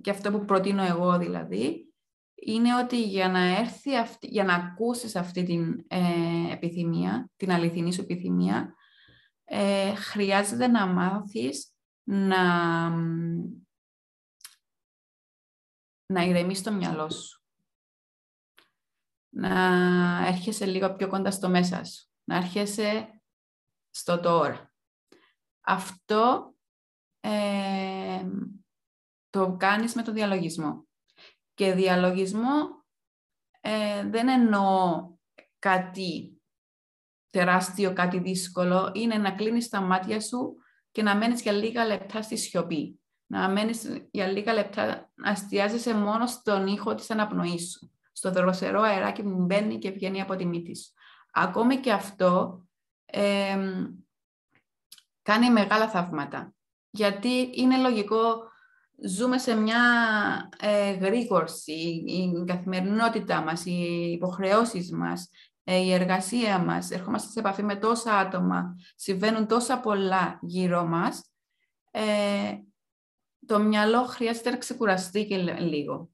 και αυτό που προτείνω εγώ δηλαδή, είναι ότι για να έρθει αυτή, για να ακούσεις αυτή την ε, επιθυμία, την αληθινή σου επιθυμία, ε, χρειάζεται να μάθεις να, να ηρεμείς το μυαλό σου. Να έρχεσαι λίγο πιο κοντά στο μέσα σου. Να έρχεσαι στο τώρα. Αυτό ε, το κάνεις με το διαλογισμό. Και διαλογισμό ε, δεν εννοώ κάτι τεράστιο, κάτι δύσκολο. Είναι να κλείνεις τα μάτια σου και να μένεις για λίγα λεπτά στη σιωπή. Να μένεις για λίγα λεπτά να εστιάζεσαι μόνο στον ήχο της αναπνοής σου. Στο δροσερό αεράκι που μπαίνει και βγαίνει από τη μύτη σου. Ακόμη και αυτό ε, κάνει μεγάλα θαύματα. Γιατί είναι λογικό, ζούμε σε μια ε, γρήγορση, η καθημερινότητά μας, οι υποχρεώσεις μας, ε, η εργασία μας, ερχόμαστε σε επαφή με τόσα άτομα, συμβαίνουν τόσα πολλά γύρω μας, ε, το μυαλό χρειάζεται να ξεκουραστεί και λίγο.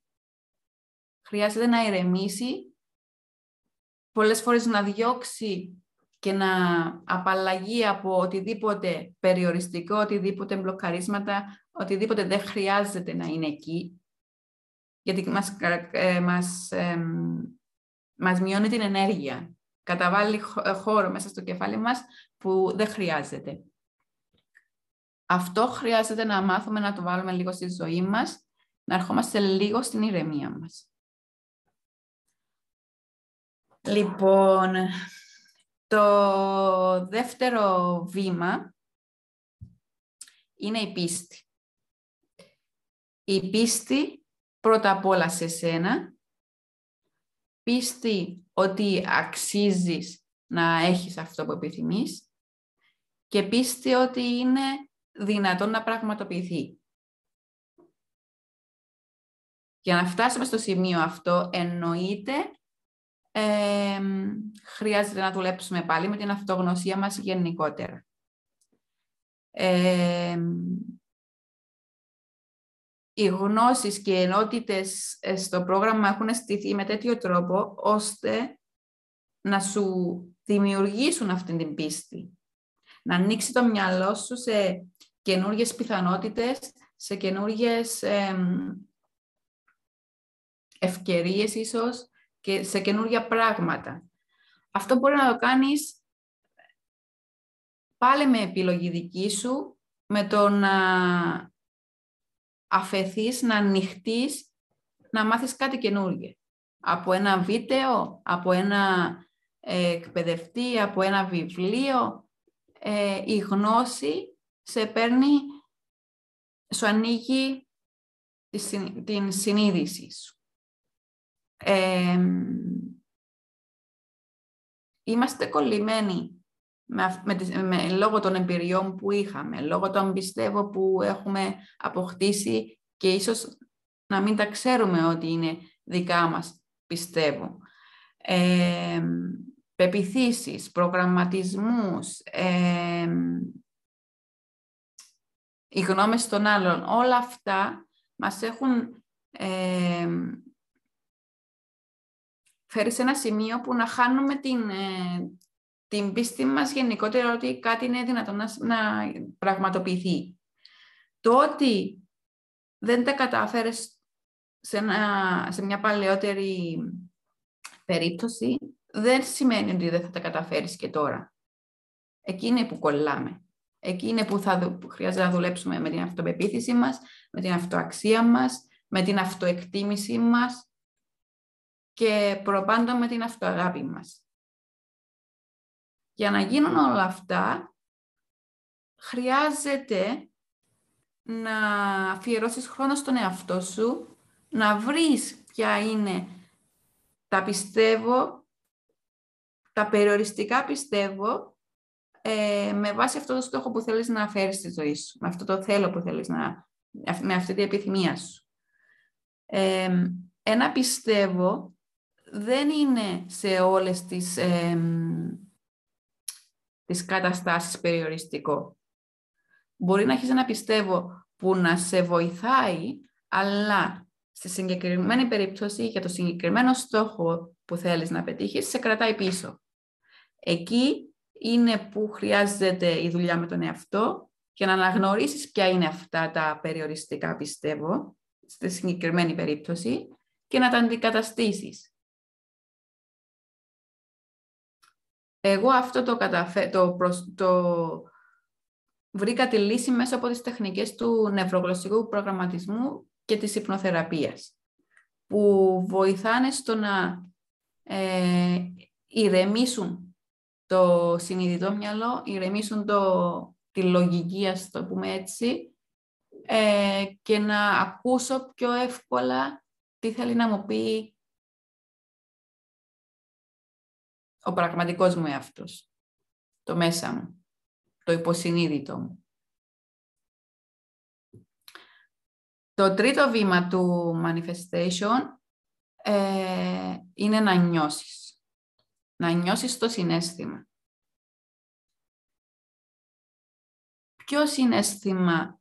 Χρειάζεται να ηρεμήσει, πολλές φορές να διώξει και να απαλλαγεί από οτιδήποτε περιοριστικό, οτιδήποτε μπλοκαρίσματα, οτιδήποτε δεν χρειάζεται να είναι εκεί, γιατί μας, ε, μας, ε, μας μειώνει την ενέργεια. Καταβάλει ε, χώρο μέσα στο κεφάλι μας που δεν χρειάζεται. Αυτό χρειάζεται να μάθουμε να το βάλουμε λίγο στη ζωή μας, να ερχόμαστε λίγο στην ηρεμία μας. Λοιπόν, το δεύτερο βήμα είναι η πίστη. Η πίστη πρώτα απ' όλα σε σένα, πίστη ότι αξίζεις να έχεις αυτό που επιθυμείς και πίστη ότι είναι δυνατόν να πραγματοποιηθεί. Για να φτάσουμε στο σημείο αυτό, εννοείται χρειάζεται να δουλέψουμε πάλι με την αυτογνωσία μας γενικότερα. Οι γνώσεις και οι ενότητες ε, στο πρόγραμμα έχουν στηθεί με τέτοιο τρόπο, ώστε να σου δημιουργήσουν αυτή την πίστη. Να ανοίξει το μυαλό σου σε καινούργιες πιθανότητες, σε καινούργιες ευκαιρίες ίσως, και σε καινούργια πράγματα. Αυτό μπορεί να το κάνεις πάλι με επιλογή δική σου, με το να αφαιθείς, να ανοιχτείς, να μάθεις κάτι καινούργιο. Από ένα βίντεο, από ένα ε, εκπαιδευτή, από ένα βιβλίο, ε, η γνώση σε παίρνει σου ανοίγει την συνείδηση σου. είμαστε κολλημένοι με, με, με, λόγω των εμπειριών που είχαμε, λόγω των πιστεύω που έχουμε αποκτήσει και ίσως να μην τα ξέρουμε ότι είναι δικά μας, πιστεύω. Ε, πεπιθήσεις, προγραμματισμούς, ε, οι γνώμες των άλλων, όλα αυτά μας έχουν ε, φέρει σε ένα σημείο που να χάνουμε την, ε, την πίστη μας γενικότερα ότι κάτι είναι δυνατόν να, να πραγματοποιηθεί. Το ότι δεν τα κατάφερες σε, σε μια παλαιότερη περίπτωση δεν σημαίνει ότι δεν θα τα καταφέρεις και τώρα. Εκεί είναι που κολλάμε. Εκεί είναι που, θα, χρειάζεται να δουλέψουμε με την αυτοπεποίθηση μας, με την αυτοαξία μας, με την αυτοεκτίμησή μας και προπάντων με την αυτοαγάπη μας. Για να γίνουν όλα αυτά, χρειάζεται να αφιερώσεις χρόνο στον εαυτό σου, να βρεις ποια είναι τα πιστεύω, τα περιοριστικά πιστεύω, ε, με βάση αυτό το στόχο που θέλεις να φέρεις στη ζωή σου, με αυτό το θέλω που θέλεις να, με αυτή την επιθυμία σου. Ε, ένα πιστεύω δεν είναι σε όλες τις, ε, τις καταστάσεις περιοριστικό. Μπορεί να έχεις ένα πιστεύω που να σε βοηθάει, αλλά στη συγκεκριμένη περίπτωση για το συγκεκριμένο στόχο που θέλεις να πετύχεις, σε κρατάει πίσω. Εκεί είναι που χρειάζεται η δουλειά με τον εαυτό και να αναγνωρίσεις ποια είναι αυτά τα περιοριστικά, πιστεύω, στη συγκεκριμένη περίπτωση και να τα αντικαταστήσεις. Εγώ αυτό το, καταφέ... το, το βρήκα τη λύση μέσα από τις τεχνικές του νευρογλωσσικού προγραμματισμού και της υπνοθεραπείας, που βοηθάνε στο να ε, ηρεμήσουν το συνειδητό μυαλό, ηρεμήσουν το, τη λογική, ας το πούμε έτσι, ε, και να ακούσω πιο εύκολα τι θέλει να μου πει ο πραγματικός μου εαυτός, το μέσα μου, το υποσυνείδητο μου. Το τρίτο βήμα του manifestation ε, είναι να νιώσεις. Να νιώσεις το συνέστημα. Ποιο συνέστημα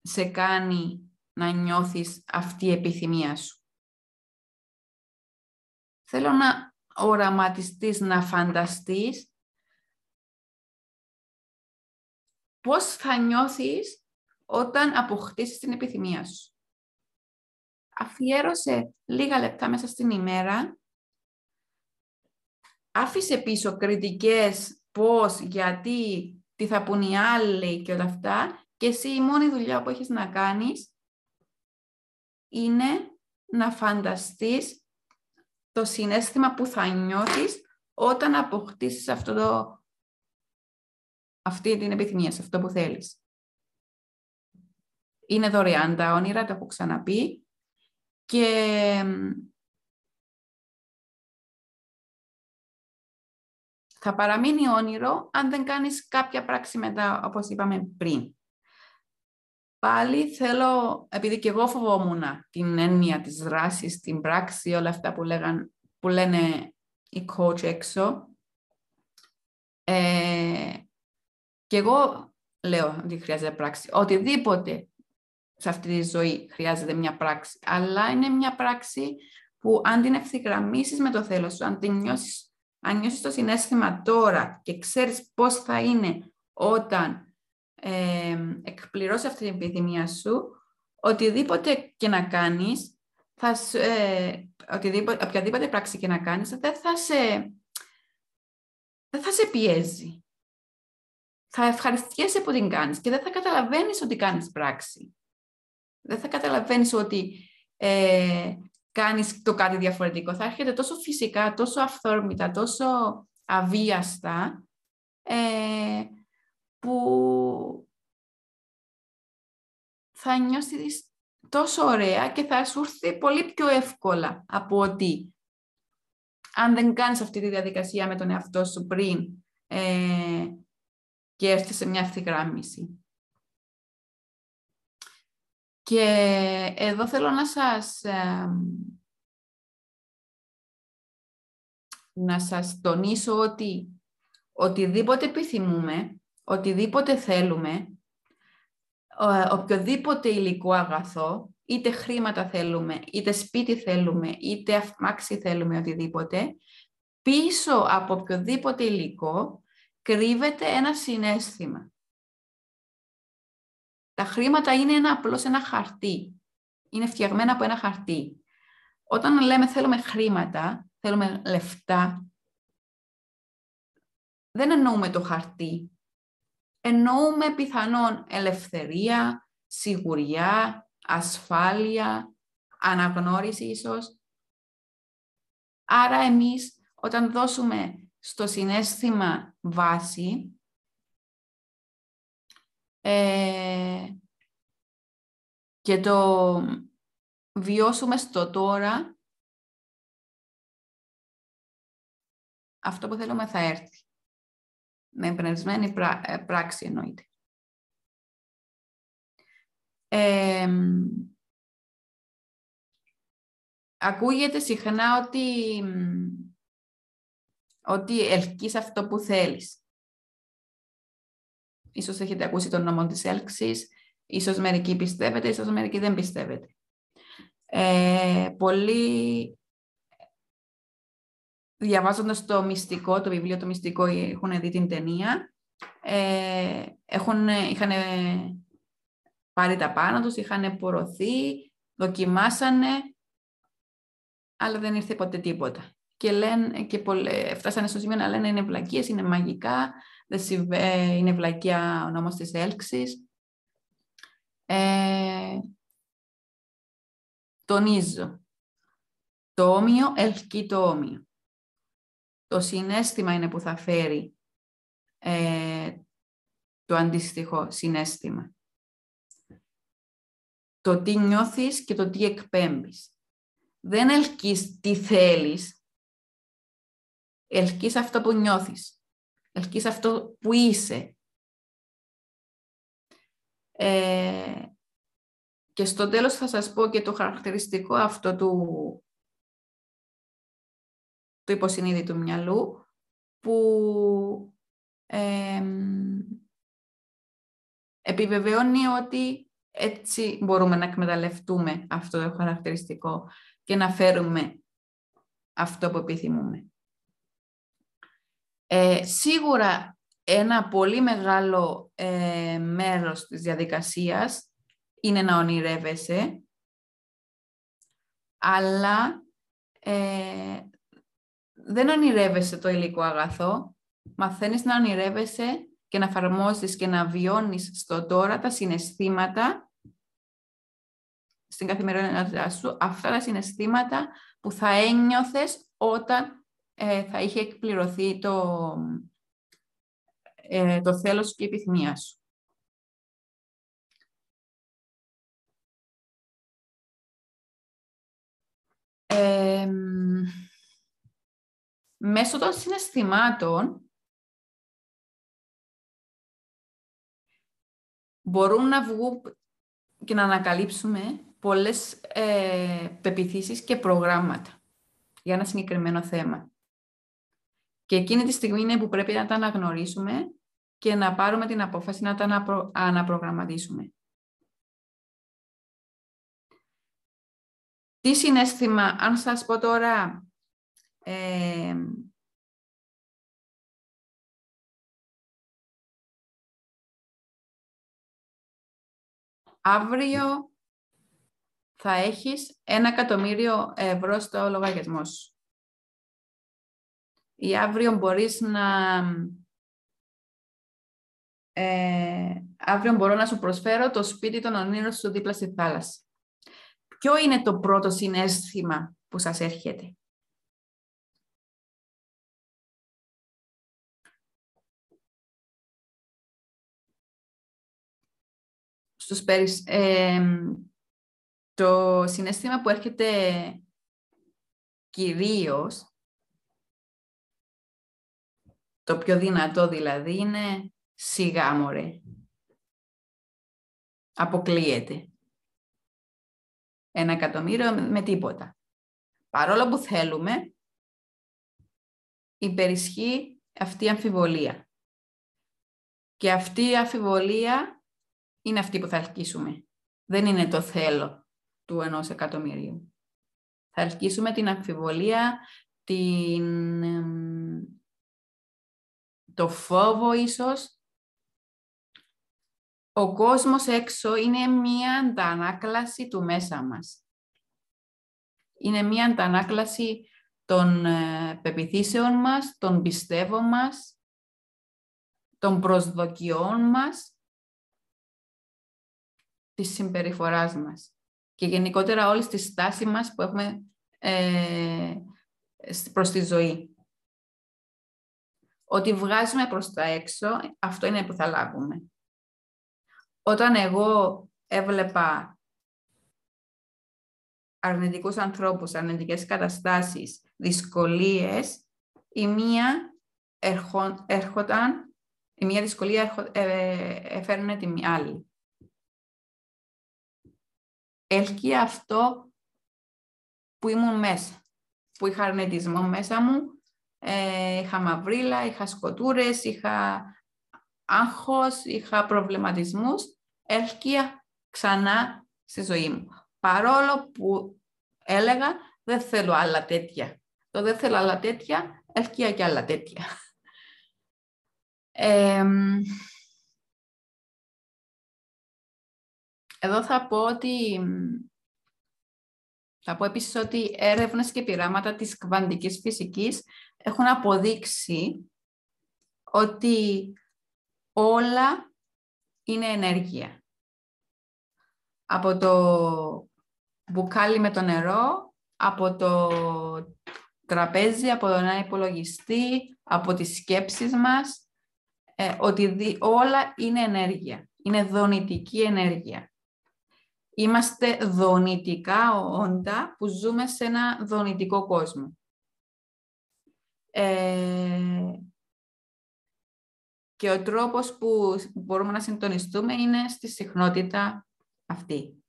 σε κάνει να νιώθεις αυτή η επιθυμία σου; Θέλω να οραματιστείς, να φανταστείς πώς θα νιώθεις όταν αποκτήσεις την επιθυμία σου. Αφιέρωσε λίγα λεπτά μέσα στην ημέρα, άφησε πίσω κριτικές, πώς, γιατί, τι θα πούν οι άλλοι και όλα αυτά και εσύ η μόνη δουλειά που έχεις να κάνεις είναι να φανταστείς το συνέστημα που θα νιώθεις όταν αποκτήσεις αυτό το, αυτή την επιθυμία, σε αυτό που θέλεις. Είναι δωρεάν τα όνειρα, το έχω ξαναπεί. Και θα παραμείνει όνειρο αν δεν κάνεις κάποια πράξη μετά, όπως είπαμε πριν. Πάλι θέλω, επειδή και εγώ φοβόμουν την έννοια της δράσης, την πράξη, όλα αυτά που, λέγαν, που λένε οι coach έξω, ε, και εγώ λέω ότι χρειάζεται πράξη. Οτιδήποτε σε αυτή τη ζωή χρειάζεται μια πράξη. Αλλά είναι μια πράξη που αν την ευθυγραμμίσεις με το θέλω σου, αν, την νιώσεις, αν νιώσεις το συνέστημα τώρα και ξέρεις πώς θα είναι όταν ε, εκπληρώσει αυτή την επιθυμία σου, οτιδήποτε και να κάνεις, θα, ε, οτιδήποτε, οποιαδήποτε πράξη και να κάνεις, δεν θα σε, δεν θα σε πιέζει. Θα ευχαριστιέσαι που την κάνεις και δεν θα καταλαβαίνεις ότι κάνεις πράξη δεν θα καταλαβαίνεις ότι ε, κάνεις το κάτι διαφορετικό. Θα έρχεται τόσο φυσικά, τόσο αυθόρμητα, τόσο αβίαστα, ε, που θα νιώσεις τόσο ωραία και θα σου έρθει πολύ πιο εύκολα από ότι αν δεν κάνεις αυτή τη διαδικασία με τον εαυτό σου πριν ε, και έρθεις σε μια ευθυγράμμιση. Και εδώ θέλω να σας, να σας τονίσω ότι οτιδήποτε επιθυμούμε, οτιδήποτε θέλουμε, οποιοδήποτε υλικό αγαθό, είτε χρήματα θέλουμε, είτε σπίτι θέλουμε, είτε αφμάξι θέλουμε, οτιδήποτε, πίσω από οποιοδήποτε υλικό κρύβεται ένα συνέστημα. Τα χρήματα είναι ένα, απλώς ένα χαρτί. Είναι φτιαγμένα από ένα χαρτί. Όταν λέμε θέλουμε χρήματα, θέλουμε λεφτά, δεν εννοούμε το χαρτί. Εννοούμε πιθανόν ελευθερία, σιγουριά, ασφάλεια, αναγνώριση ίσως. Άρα εμείς όταν δώσουμε στο συνέστημα βάση, ε, και το βιώσουμε στο τώρα, αυτό που θέλουμε θα έρθει. Με εμπνευσμένη ε, πράξη εννοείται. Ε, ακούγεται συχνά ότι, ότι ελκύεις αυτό που θέλεις. Ίσως έχετε ακούσει τον νόμο της έλξης, ίσως μερικοί πιστεύετε, ίσως μερικοί δεν πιστεύετε. Ε, πολλοί διαβάζοντας το μυστικό, το βιβλίο το μυστικό, έχουν δει την ταινία, ε, έχουν, είχαν πάρει τα πάνω τους, είχαν πορωθεί, δοκιμάσανε, αλλά δεν ήρθε ποτέ τίποτα. Και, λένε, και πολλέ, φτάσανε στο σημείο να λένε είναι βλακίες, είναι μαγικά, δεν είναι βλακία ο νόμος της έλξης. Ε, τονίζω. Το όμοιο ελκύει το όμοιο. Το συνέστημα είναι που θα φέρει ε, το αντίστοιχο συνέστημα. Το τι νιώθεις και το τι εκπέμπεις. Δεν ελκύεις τι θέλεις, ελκύεις αυτό που νιώθεις. Ελκύεις αυτό που είσαι. Ε, και στο τέλος θα σας πω και το χαρακτηριστικό αυτό του, του υποσυνείδητου μυαλού, που επιβεβαιώνει ότι έτσι μπορούμε να εκμεταλλευτούμε αυτό το χαρακτηριστικό και να φέρουμε αυτό που επιθυμούμε. Ε, σίγουρα ένα πολύ μεγάλο ε, μέρος της διαδικασίας είναι να ονειρεύεσαι, αλλά ε, δεν ονειρεύεσαι το υλικό αγαθό, μαθαίνεις να ονειρεύεσαι και να εφαρμόζεις και να βιώνεις στο τώρα τα συναισθήματα στην καθημερινότητά σου, αυτά τα συναισθήματα που θα ένιωθες όταν ε, θα είχε εκπληρωθεί το, ε, το θέλος και η επιθυμία σου. Μέσω των συναισθημάτων μπορούν να βγουν και να ανακαλύψουμε πολλές ε, πεπιθήσεις και προγράμματα για ένα συγκεκριμένο θέμα. Και εκείνη τη στιγμή είναι που πρέπει να τα αναγνωρίσουμε και να πάρουμε την απόφαση να τα αναπρογραμματίσουμε. Τι συνέστημα, αν σας πω τώρα, ε, αύριο θα έχεις ένα εκατομμύριο ευρώ στο λογαριασμό σου. Ή αύριο μπορείς να... Ε, αύριο μπορώ να σου προσφέρω το σπίτι των ονείρων σου δίπλα στη θάλασσα. Ποιο είναι το πρώτο συνέστημα που σας έρχεται; Στους περισ... ε, το συνέστημα που έρχεται κυρίως, το πιο δυνατό δηλαδή, είναι σιγά μωρέ. Αποκλείεται. Ένα εκατομμύριο με τίποτα. Παρόλο που θέλουμε, υπερισχύει αυτή η αμφιβολία. Και αυτή η αμφιβολία είναι αυτή που θα ελκύσουμε. Δεν είναι το θέλω του ενός εκατομμυρίου. Θα ελκύσουμε την αμφιβολία, την, το φόβο ίσως. Ο κόσμος έξω είναι μία αντανάκλαση του μέσα μας. Είναι μία αντανάκλαση των ε, πεπιθήσεων μας, των πιστεύων μας, των προσδοκιών μας, της συμπεριφοράς μας και γενικότερα όλη τη στάση μας που έχουμε ε, προς τη ζωή. Ότι βγάζουμε προς τα έξω, αυτό είναι που θα λάβουμε. Όταν εγώ έβλεπα αρνητικούς ανθρώπους, αρνητικές καταστάσεις, δυσκολίες, η μία έρχονταν, η μία δυσκολία ε, έφερνε την άλλη έλκει αυτό που ήμουν μέσα, που είχα αρνητισμό μέσα μου, ε, είχα μαυρίλα, είχα σκοτούρες, είχα άγχος, είχα προβληματισμούς, έλκυα ξανά στη ζωή μου. Παρόλο που έλεγα δεν θέλω άλλα τέτοια. Το δεν θέλω άλλα τέτοια, έλκυα και άλλα τέτοια. Εδώ θα πω ότι θα πω επίσης ότι έρευνες και πειράματα της κβαντικής φυσικής έχουν αποδείξει ότι όλα είναι ενέργεια. Από το μπουκάλι με το νερό, από το τραπέζι, από τον ένα υπολογιστή, από τις σκέψεις μας, ε, ότι όλα είναι ενέργεια. Είναι δονητική ενέργεια. Είμαστε δονητικά όντα που ζούμε σε ένα δονητικό κόσμο. Ε, και ο τρόπος που μπορούμε να συντονιστούμε είναι στη συχνότητα αυτή.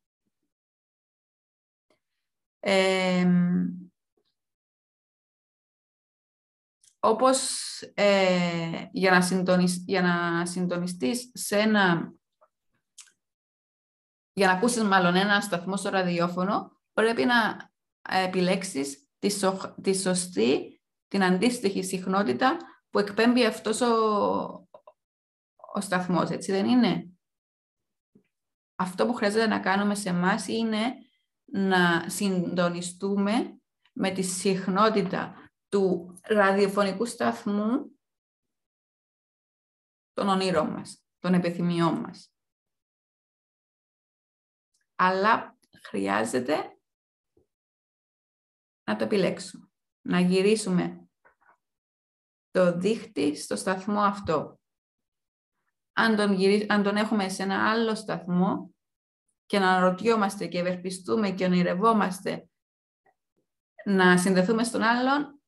Ε, όπως ε, για, να συντονισ, για να συντονιστείς σε ένα για να ακούσεις μάλλον ένα σταθμό στο ραδιόφωνο, πρέπει να επιλέξεις τη, σωστή, την αντίστοιχη συχνότητα που εκπέμπει αυτός ο, ο σταθμός, έτσι δεν είναι; Αυτό που χρειάζεται να κάνουμε σε εμάς είναι να συντονιστούμε με τη συχνότητα του ραδιοφωνικού σταθμού των ονείρων μας, των επιθυμιών μας αλλά χρειάζεται να το επιλέξουμε. Να γυρίσουμε το δίχτυ στο σταθμό αυτό. Αν τον, αν τον έχουμε σε ένα άλλο σταθμό και να αναρωτιόμαστε και ευερπιστούμε και ονειρευόμαστε να συνδεθούμε στον άλλον,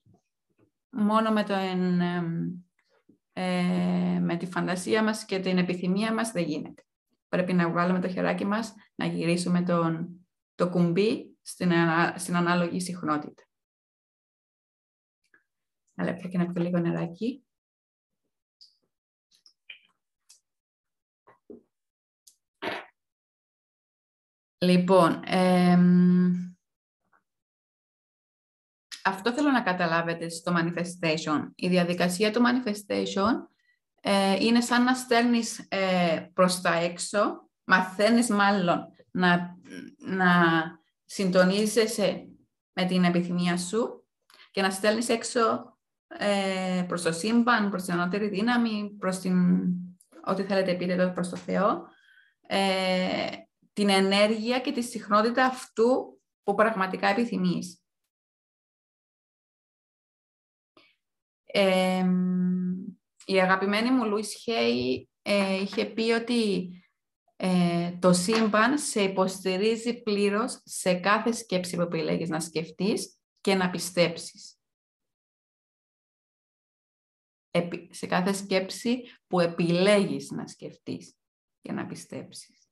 μόνο με, το, ε, με τη φαντασία μας και την επιθυμία μας δεν γίνεται πρέπει να βγάλουμε το χεράκι μας, να γυρίσουμε τον, το κουμπί στην, στην ανάλογη συχνότητα. Αλλά πια και να πιω λίγο νεράκι. Λοιπόν, αυτό θέλω να καταλάβετε στο manifestation. Η διαδικασία του manifestation ε, είναι σαν να στέλνεις ε, προς τα έξω, μαθαίνεις μάλλον να, να συντονίζεσαι με την επιθυμία σου και να στέλνεις έξω ε, προς το σύμπαν, προς την ανώτερη δύναμη, προς την, ό,τι θέλετε πείτε προς το Θεό, ε, την ενέργεια και τη συχνότητα αυτού που πραγματικά επιθυμείς. Ε, η αγαπημένη μου Λουίς Χέι ε, είχε πει ότι ε, το σύμπαν σε υποστηρίζει πλήρως σε κάθε σκέψη που επιλέγεις να σκεφτείς και να πιστέψεις. σε κάθε σκέψη που επιλέγεις να σκεφτείς και να πιστέψεις.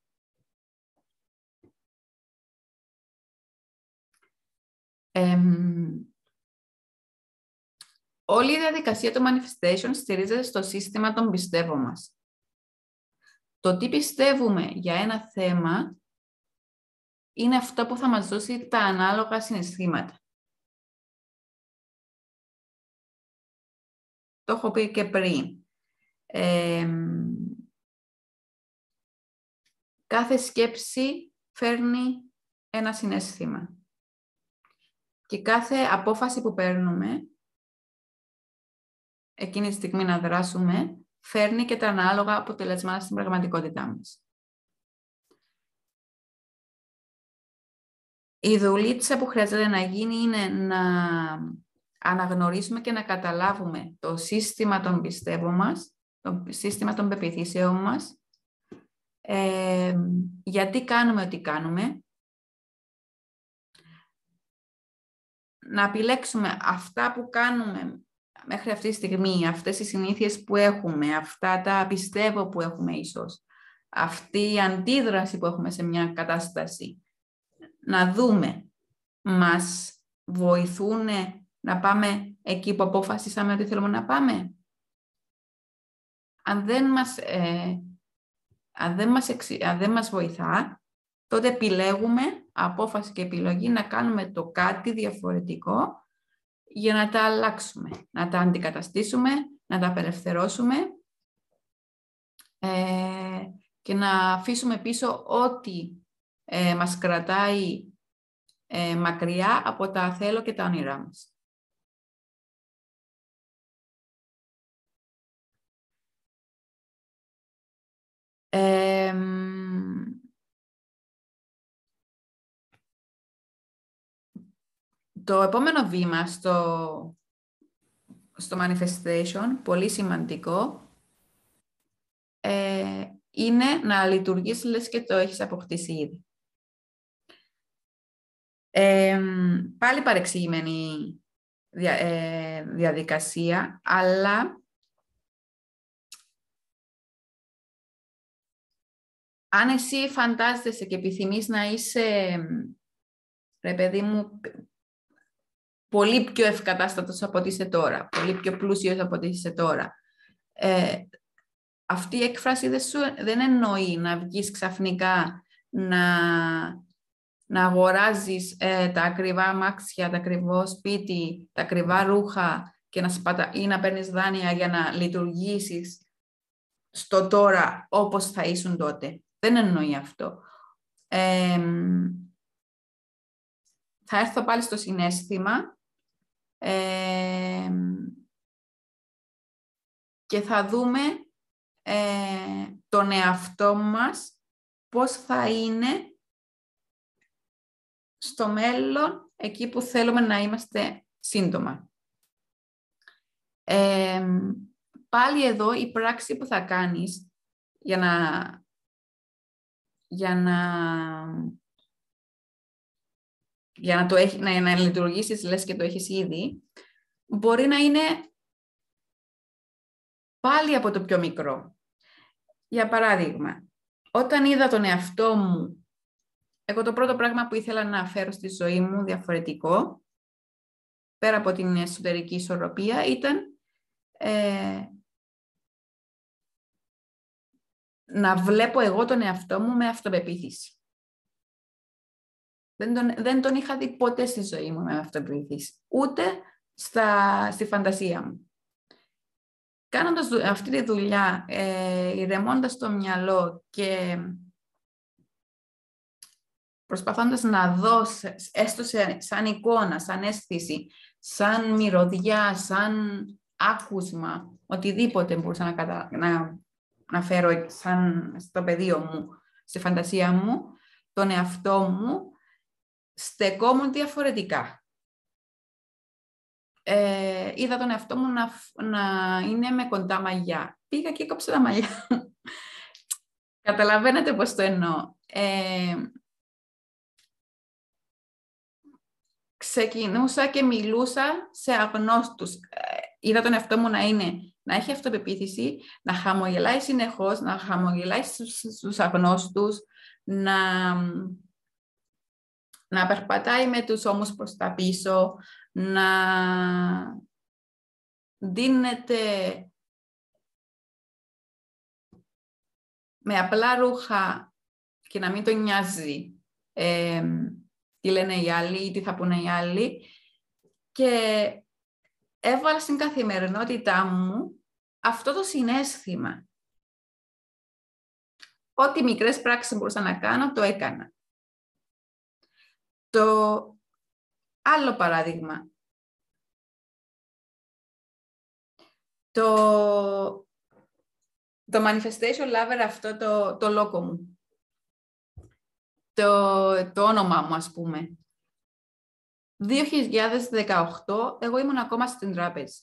Όλη η διαδικασία του manifestation στηρίζεται στο σύστημα των πιστεύω μας. Το τι πιστεύουμε για ένα θέμα είναι αυτό που θα μας δώσει τα ανάλογα συναισθήματα. Το έχω πει και πριν. κάθε σκέψη φέρνει ένα συνέστημα. Και κάθε απόφαση που παίρνουμε, εκείνη τη στιγμή να δράσουμε, φέρνει και τα ανάλογα αποτελέσματα στην πραγματικότητά μας. Η δουλίτσα που χρειάζεται να γίνει είναι να αναγνωρίσουμε και να καταλάβουμε το σύστημα των πιστεύω μας, το σύστημα των πεπιθήσεων μας, ε, γιατί κάνουμε ό,τι κάνουμε, να επιλέξουμε αυτά που κάνουμε μέχρι αυτή τη στιγμή, αυτές οι συνήθειες που έχουμε, αυτά τα πιστεύω που έχουμε ίσως, αυτή η αντίδραση που έχουμε σε μια κατάσταση, να δούμε, μας βοηθούν να πάμε εκεί που αποφασίσαμε ότι θέλουμε να πάμε; Αν δεν μας, ε, αν δεν μας, αν δεν μας βοηθά, τότε επιλέγουμε απόφαση και επιλογή να κάνουμε το κάτι διαφορετικό για να τα αλλάξουμε, να τα αντικαταστήσουμε, να τα απελευθερώσουμε ε, και να αφήσουμε πίσω ό,τι ε, μας κρατάει ε, μακριά από τα θέλω και τα όνειρά μας. Το επόμενο βήμα στο, στο manifestation, πολύ σημαντικό, ε, είναι να λειτουργείς λες και το έχεις αποκτήσει ήδη. πάλι παρεξηγημένη ε, διαδικασία, αλλά αν εσύ φαντάζεσαι και επιθυμείς να είσαι, ρε παιδί μου, πολύ πιο ευκατάστατος από ό,τι είσαι τώρα, πολύ πιο πλούσιος από ό,τι είσαι τώρα. Ε, αυτή η έκφραση δεν, σου, δεν εννοεί να βγεις ξαφνικά να, να αγοράζεις ε, τα ακριβά αμάξια, τα ακριβό σπίτι, τα ακριβά ρούχα και να σπατα... ή να παίρνεις δάνεια για να λειτουργήσεις στο τώρα όπως θα ήσουν τότε. Δεν εννοεί αυτό. θα έρθω πάλι στο συνέστημα και θα δούμε ε, τον εαυτό μας πώς θα είναι στο μέλλον εκεί που θέλουμε να είμαστε σύντομα. πάλι εδώ η πράξη που θα κάνεις για να για να, για να, το έχει, να, να λειτουργήσεις, λες και το έχεις ήδη, μπορεί να είναι πάλι από το πιο μικρό. Για παράδειγμα, όταν είδα τον εαυτό μου, εγώ το πρώτο πράγμα που ήθελα να φέρω στη ζωή μου διαφορετικό, πέρα από την εσωτερική ισορροπία, ήταν ε, να βλέπω εγώ τον εαυτό μου με αυτοπεποίθηση. Δεν τον, δεν τον είχα δει ποτέ στη ζωή μου με αυτοπεποίθηση. Ούτε στα, στη φαντασία μου. Κάνοντας αυτή τη δουλειά, ε, ηρεμώντας το μυαλό και προσπαθώντας να δω, έστω σαν εικόνα, σαν αίσθηση, σαν μυρωδιά, σαν άκουσμα, οτιδήποτε μπορούσα να, κατα... να να φέρω σαν στο πεδίο μου, στη φαντασία μου, τον εαυτό μου, στεκόμουν διαφορετικά. Ε, είδα τον εαυτό μου να, να είναι με κοντά μαλλιά. Πήγα και έκοψα τα μαλλιά. Καταλαβαίνετε πώς το εννοώ. Ε, ξεκινούσα και μιλούσα σε αγνώστους. Ε, είδα τον εαυτό μου να είναι, να έχει αυτοπεποίθηση, να χαμογελάει συνεχώς, να χαμογελάει στους αγνώστους, να, να περπατάει με τους ώμους προς τα πίσω, να δίνεται με απλά ρούχα και να μην τον νοιάζει τι λένε οι άλλοι ή τι θα πούνε οι άλλοι. Και έβαλα στην καθημερινότητά μου αυτό το συνέστημα. Ό,τι μικρές πράξεις μπορούσα να κάνω, το έκανα. Το άλλο παράδειγμα. Το, το manifestation lover αυτό το, το λόγο μου το, το όνομά μου, ας πούμε. 2018, εγώ ήμουν ακόμα στην τράπεζα.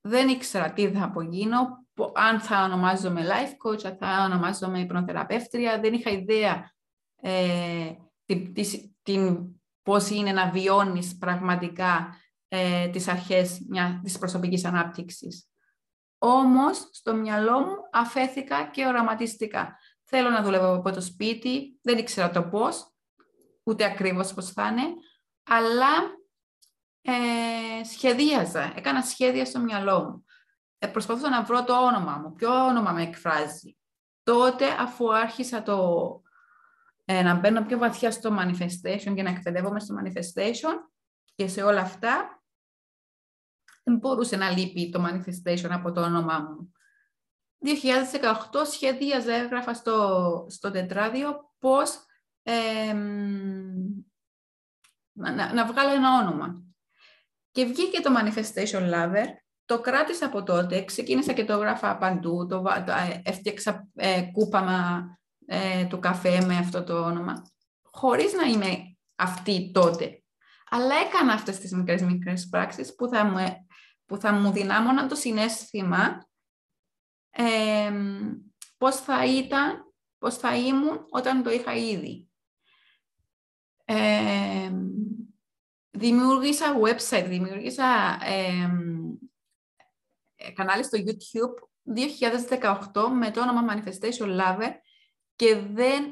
Δεν ήξερα τι θα απογίνω, αν θα ονομάζομαι life coach, αν θα ονομάζομαι υπνοθεραπεύτρια. Δεν είχα ιδέα ε, την, την, πώς είναι να βιώνεις πραγματικά ε, τις αρχές μια, της προσωπικής ανάπτυξης. Όμως, στο μυαλό μου αφέθηκα και οραματίστηκα. Θέλω να δουλεύω από το σπίτι, δεν ήξερα το πώς, ούτε ακριβώς πώς θα είναι, αλλά ε, σχεδίαζα, έκανα σχέδια στο μυαλό μου. Ε, προσπαθούσα να βρω το όνομα μου, ποιο όνομα με εκφράζει. Τότε, αφού άρχισα το, ε, να μπαίνω πιο βαθιά στο manifestation και να εκπαιδεύομαι στο manifestation και σε όλα αυτά, δεν μπορούσε να λείπει το manifestation από το όνομά μου. 2018 σχεδίαζα, έγραφα στο, στο τετράδιο πώς να, να, βγάλω ένα όνομα. Και βγήκε το Manifestation Lover, το κράτησα από τότε, ξεκίνησα και το έγραφα παντού, το, το ε, έφτιαξα ε, κούπαμα ε, του καφέ με αυτό το όνομα, χωρίς να είμαι αυτή τότε. Αλλά έκανα αυτές τις μικρές μικρές πράξεις που θα μου, ε, που θα μου δυνάμωναν το συνέστημα ε, πώς θα ήταν, πώς θα ήμουν όταν το είχα ήδη. Ε, δημιούργησα website, δημιούργησα ε, κανάλι στο YouTube 2018 με το όνομα Manifestation Lover και δεν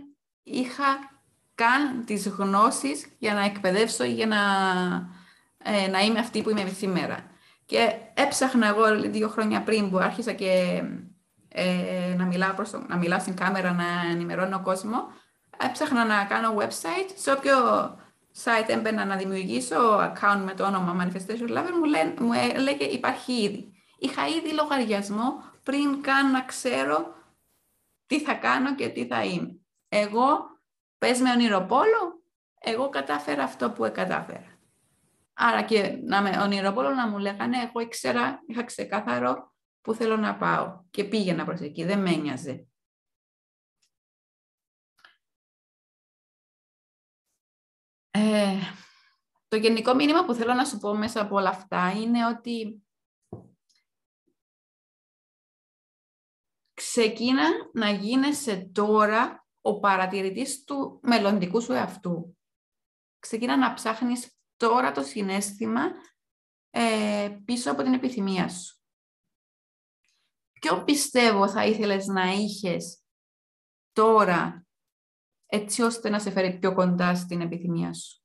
είχα καν τις γνώσεις για να εκπαιδεύσω ή για να, ε, να είμαι αυτή που είμαι σήμερα. Και έψαχνα εγώ δύο χρόνια πριν που άρχισα και ε, να, μιλάω προς να μιλάω στην κάμερα, να ενημερώνω κόσμο, έψαχνα να κάνω website. Σε όποιο site έμπαινα να δημιουργήσω account με το όνομα Manifestation Lover, μου, λέ, μου έλεγε υπάρχει ήδη. Είχα ήδη λογαριασμό πριν καν να ξέρω τι θα κάνω και τι θα είμαι. Εγώ, πες με ονειροπόλο, εγώ κατάφερα αυτό που κατάφερα. Άρα και να με ονειροπόλο να μου λέγανε, εγώ ήξερα, είχα ξεκάθαρο που θέλω να πάω και πήγαινα προς εκεί, δεν με ένοιαζε. Ε, το γενικό μήνυμα που θέλω να σου πω μέσα από όλα αυτά είναι ότι ξεκίνα να γίνεσαι τώρα ο παρατηρητής του μελλοντικού σου εαυτού. Ξεκίνα να ψάχνεις τώρα το συνέστημα ε, πίσω από την επιθυμία σου. Ποιο πιστεύω θα ήθελες να είχες τώρα, έτσι ώστε να σε φέρει πιο κοντά στην επιθυμία σου;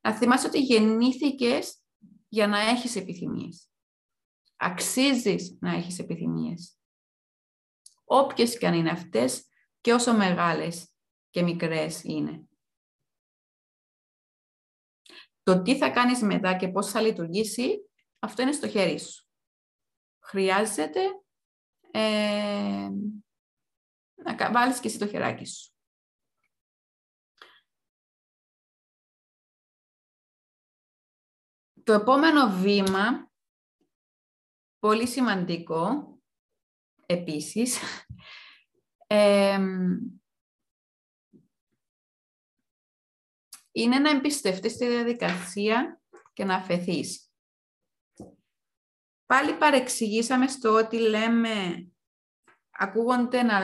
Να θυμάσαι ότι γεννήθηκες για να έχεις επιθυμίες. Αξίζεις να έχεις επιθυμίες. Όποιες και αν είναι αυτές και όσο μεγάλες και μικρές είναι. Το τι θα κάνεις μετά και πώς θα λειτουργήσει, αυτό είναι στο χέρι σου χρειάζεται ε, να βάλεις και εσύ το χεράκι σου. Το επόμενο βήμα, πολύ σημαντικό, επίσης, είναι να εμπιστευτείς τη διαδικασία και να αφαιθείς. Πάλι παρεξηγήσαμε στο ότι λέμε ακούγονται να,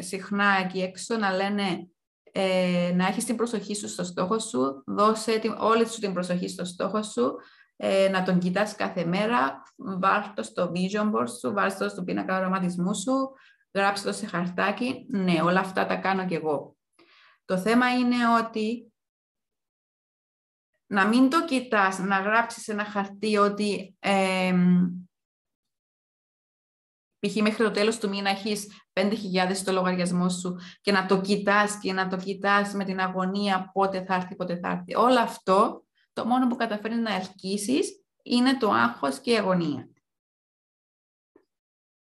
συχνά εκεί έξω να λένε ε, να έχεις την προσοχή σου στο στόχο σου, δώσε την, όλη σου την προσοχή στο στόχο σου, ε, να τον κοιτάς κάθε μέρα, βάλ' το στο vision board σου, βάλ' το στο πίνακα οραματισμού σου, γράψε το σε χαρτάκι. Ναι, όλα αυτά τα κάνω κι εγώ. Το θέμα είναι ότι να μην το κοιτάς, να γράψεις ένα χαρτί ότι ε, π.χ. μέχρι το τέλος του μήνα έχεις 5.000 στο λογαριασμό σου και να το κοιτάς και να το κοιτάς με την αγωνία πότε θα έρθει, πότε θα έρθει. Όλο αυτό, το μόνο που καταφέρνει να ελκύσεις είναι το άγχος και η αγωνία.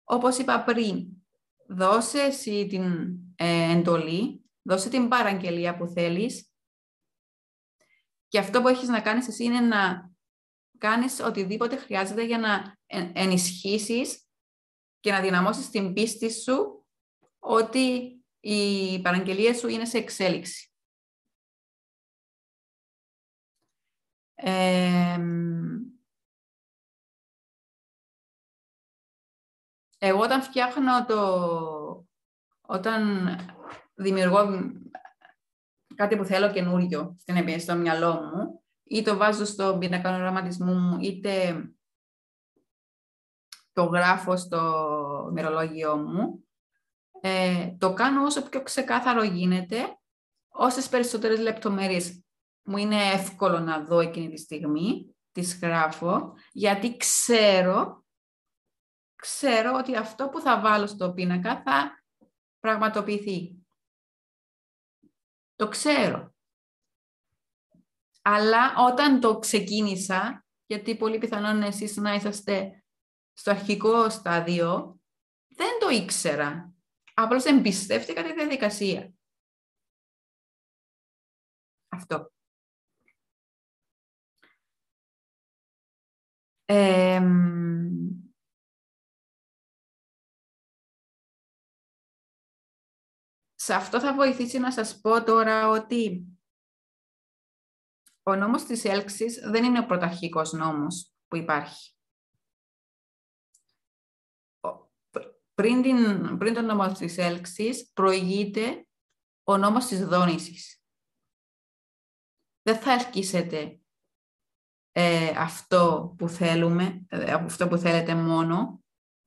Όπως είπα πριν, δώσε εσύ την ε, εντολή, δώσε την παραγγελία που θέλεις και αυτό που έχεις να κάνεις εσύ είναι να κάνεις οτιδήποτε χρειάζεται για να ενισχύσεις και να δυναμώσεις την πίστη σου ότι η παραγγελία σου είναι σε εξέλιξη. Εγώ όταν φτιάχνω το... Όταν δημιουργώ κάτι που θέλω καινούριο στην στο μυαλό μου, ή το βάζω στο πίνακα οραματισμού μου, είτε το γράφω στο μερολόγιο μου, ε, το κάνω όσο πιο ξεκάθαρο γίνεται, όσες περισσότερες λεπτομέρειες μου είναι εύκολο να δω εκείνη τη στιγμή, τις γράφω, γιατί ξέρω, ξέρω ότι αυτό που θα βάλω στο πίνακα θα πραγματοποιηθεί. Το ξέρω. Αλλά όταν το ξεκίνησα, γιατί πολύ πιθανόν εσείς να είσαστε στο αρχικό στάδιο, δεν το ήξερα. Απλώς εμπιστεύτηκα τη διαδικασία. Αυτό. Σε αυτό θα βοηθήσει να σας πω τώρα ότι ο νόμος της έλξης δεν είναι ο πρωταρχικός νόμος που υπάρχει. πριν, την, πριν τον νόμο της έλξης προηγείται ο νόμος της δόνησης. Δεν θα ελκύσετε ε, αυτό που θέλουμε, ε, αυτό που θέλετε μόνο,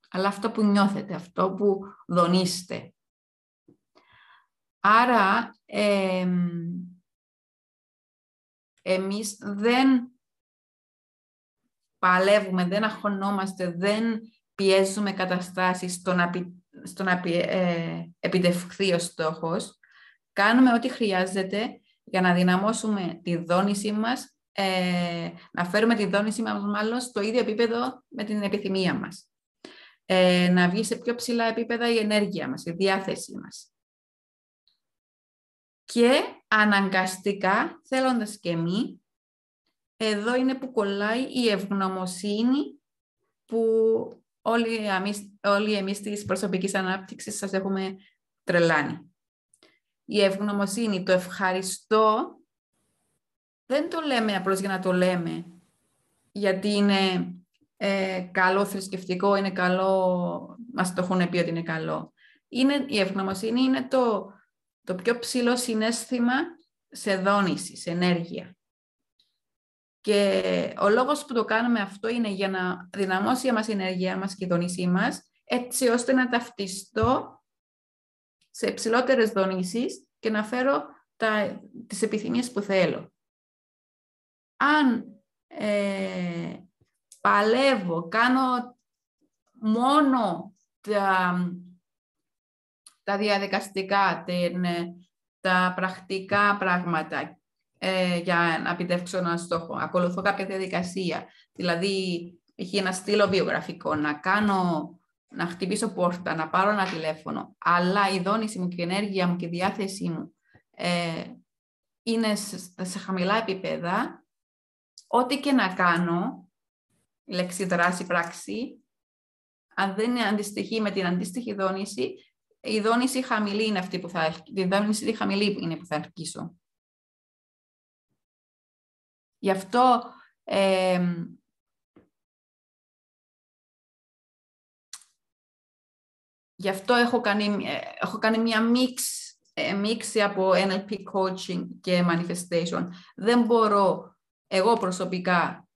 αλλά αυτό που νιώθετε, αυτό που δονείστε. Άρα, ε, εμείς δεν παλεύουμε, δεν αγχωνόμαστε, δεν πιέζουμε καταστάσεις στο να, στο να ε, επιτευχθεί ο στόχος, κάνουμε ό,τι χρειάζεται για να δυναμώσουμε τη δόνησή μας, ε, να φέρουμε τη δόνησή μας μάλλον στο ίδιο επίπεδο με την επιθυμία μας. Ε, να βγει σε πιο ψηλά επίπεδα η ενέργεια μας, η διάθεσή μας. Και αναγκαστικά, θέλοντας και εμεί, εδώ είναι που κολλάει η ευγνωμοσύνη που όλοι, εμείς, όλοι εμείς της προσωπικής ανάπτυξης σας έχουμε τρελάνει. Η ευγνωμοσύνη, το ευχαριστώ, δεν το λέμε απλώς για να το λέμε, γιατί είναι ε, καλό θρησκευτικό, είναι καλό, μας το έχουν πει ότι είναι καλό. Είναι, η ευγνωμοσύνη είναι το, το πιο ψηλό συνέστημα σε δόνηση, σε ενέργεια. Και ο λόγος που το κάνουμε αυτό είναι για να δυναμώσει μας η ενέργεια μας και η δονήσή μας, έτσι ώστε να ταυτιστώ σε υψηλότερες δονήσεις και να φέρω τα, τις επιθυμίες που θέλω. Αν ε, παλεύω, κάνω μόνο τα, τα διαδικαστικά, τα πρακτικά πράγματα ε, για να επιτεύξω ένα στόχο. Ακολουθώ κάποια διαδικασία. Δηλαδή, έχει ένα στήλο βιογραφικό, να κάνω, να χτυπήσω πόρτα, να πάρω ένα τηλέφωνο. Αλλά η δόνηση μου και η ενέργεια μου και η διάθεσή μου ε, είναι σε, σε χαμηλά επίπεδα. Ό,τι και να κάνω, η λέξη δράση, πράξη, αν δεν αντιστοιχεί με την αντίστοιχη δόνηση, η δόνηση χαμηλή είναι αυτή που θα, η δόνηση χαμηλή είναι που θα αρχίσω. Γι' αυτό γι' αυτό έχω κάνει, ε, έχω κάνει μια μίξη μίξη από NLP coaching και manifestation. Δεν μπορώ εγώ προσωπικά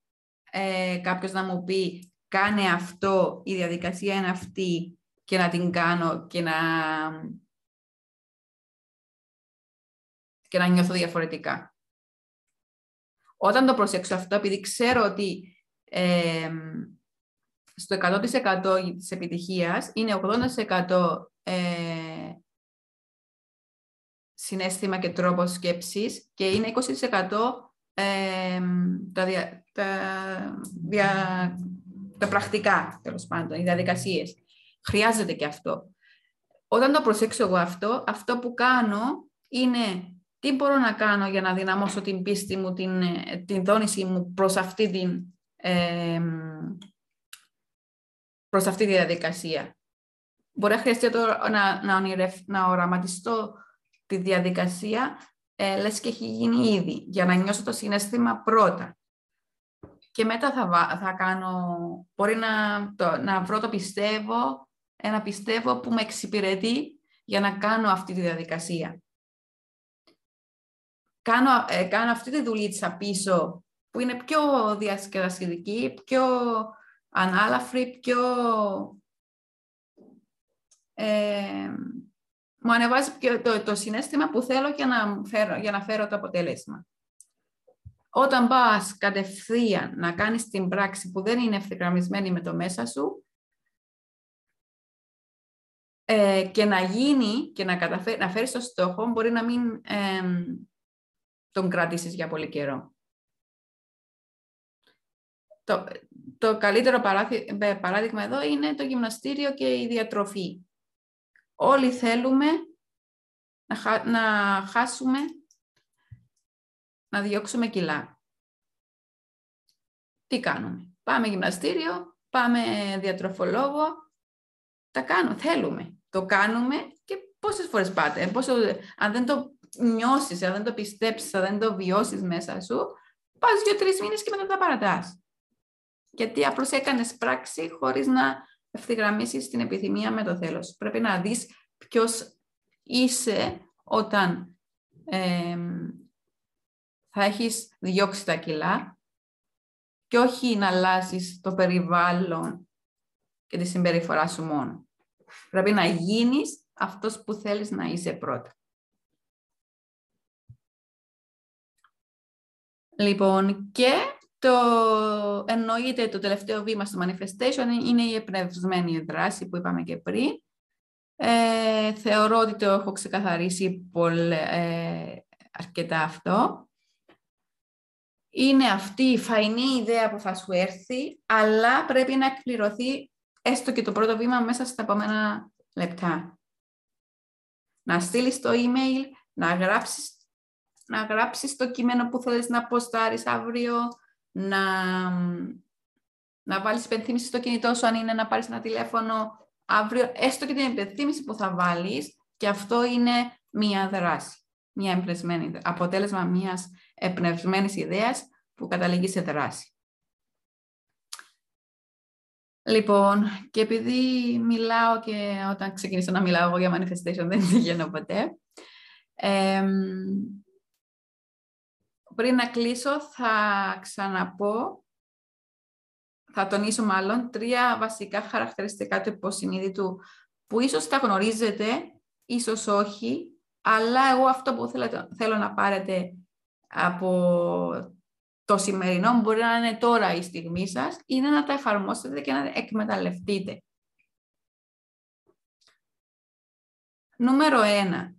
ε, κάποιος να μου πει κάνε αυτό, η διαδικασία είναι αυτή και να την κάνω και να, και να νιώθω διαφορετικά. Όταν το προσέξω αυτό, επειδή ξέρω ότι ε, στο 100% της επιτυχίας είναι 80% ε, συνέστημα και τρόπο σκέψης και είναι 20% ε, τα, δια, τα, δια, τα πρακτικά, τέλος πάντων, οι διαδικασίες. Χρειάζεται και αυτό. Όταν το προσέξω εγώ αυτό, αυτό που κάνω είναι τι μπορώ να κάνω για να δυναμώσω την πίστη μου, την, την δόνηση μου προς αυτή, την, ε, προς αυτή τη διαδικασία. Μπορεί να χρειαστεί να, να, να οραματιστώ τη διαδικασία ε, λες και έχει γίνει ήδη, για να νιώσω το συνέστημα πρώτα. Και μετά θα, θα κάνω, μπορεί να, το, να βρω το πιστεύω, ένα πιστεύω που με εξυπηρετεί για να κάνω αυτή τη διαδικασία. Κάνω, ε, κάνω αυτή τη δουλίτσα πίσω που είναι πιο διασκεδαστική, πιο ανάλαφρη, πιο ε, μου ανεβάζει και το, το συνέστημα που θέλω για να, φέρω, για να φέρω το αποτέλεσμα. Όταν πας κατευθείαν να κάνεις την πράξη που δεν είναι ευθυγραμμισμένη με το μέσα σου ε, και να γίνει και να, καταφέρει, να φέρεις το στόχο, μπορεί να μην τον κρατήσεις για πολύ καιρό. Το, το καλύτερο παράδειγμα εδώ είναι το γυμναστήριο και η διατροφή. Όλοι θέλουμε να, να χάσουμε, να διώξουμε κιλά. Τι κάνουμε; Πάμε γυμναστήριο, πάμε διατροφολόγο. Τα κάνω, θέλουμε. Το κάνουμε και πόσες φορές πάτε. Πόσο, αν δεν το νιώσεις, αν δεν το πιστέψεις, αν δεν το βιώσεις μέσα σου, πας δύο-τρεις μήνες και μετά τα παρατάς. Γιατί απλώς έκανες πράξη χωρίς να ευθυγραμμίσεις την επιθυμία με το θέλος. Πρέπει να δεις ποιος είσαι όταν θα έχεις διώξει τα κιλά και όχι να αλλάζεις το περιβάλλον και τη συμπεριφορά σου μόνο. Πρέπει να γίνεις αυτός που θέλεις να είσαι πρώτα. Λοιπόν, και το εννοείται το τελευταίο βήμα στο manifestation είναι η εμπνευσμένη δράση που είπαμε και πριν. Ε, θεωρώ ότι το έχω ξεκαθαρίσει πολύ, ε, αρκετά αυτό. Είναι αυτή η φαϊνή ιδέα που θα σου έρθει, αλλά πρέπει να εκπληρωθεί έστω και το πρώτο βήμα μέσα στα επόμενα λεπτά. Να στείλεις το email, να γράψεις, να γράψεις το κείμενο που θέλεις να ποστάρεις αύριο, να, να βάλεις υπενθύμηση στο κινητό σου αν είναι να πάρεις ένα τηλέφωνο αύριο, έστω και την υπενθύμηση που θα βάλεις και αυτό είναι μία δράση, μία εμπνευσμένη, αποτέλεσμα μιας εμπνευσμένης ιδέας που καταλήγει σε δράση. Λοιπόν, και επειδή μιλάω και όταν ξεκινήσω να μιλάω εγώ για manifestation δεν βγαίνω ποτέ, πριν να κλείσω θα ξαναπώ, θα τονίσω μάλλον, τρία βασικά χαρακτηριστικά του υποσυνείδητου που ίσως τα γνωρίζετε, ίσως όχι, αλλά εγώ αυτό που θέλω, θέλω να πάρετε από το σημερινό μπορεί να είναι τώρα η στιγμή σας, είναι να τα εφαρμόσετε και να εκμεταλλευτείτε. Νούμερο ένα,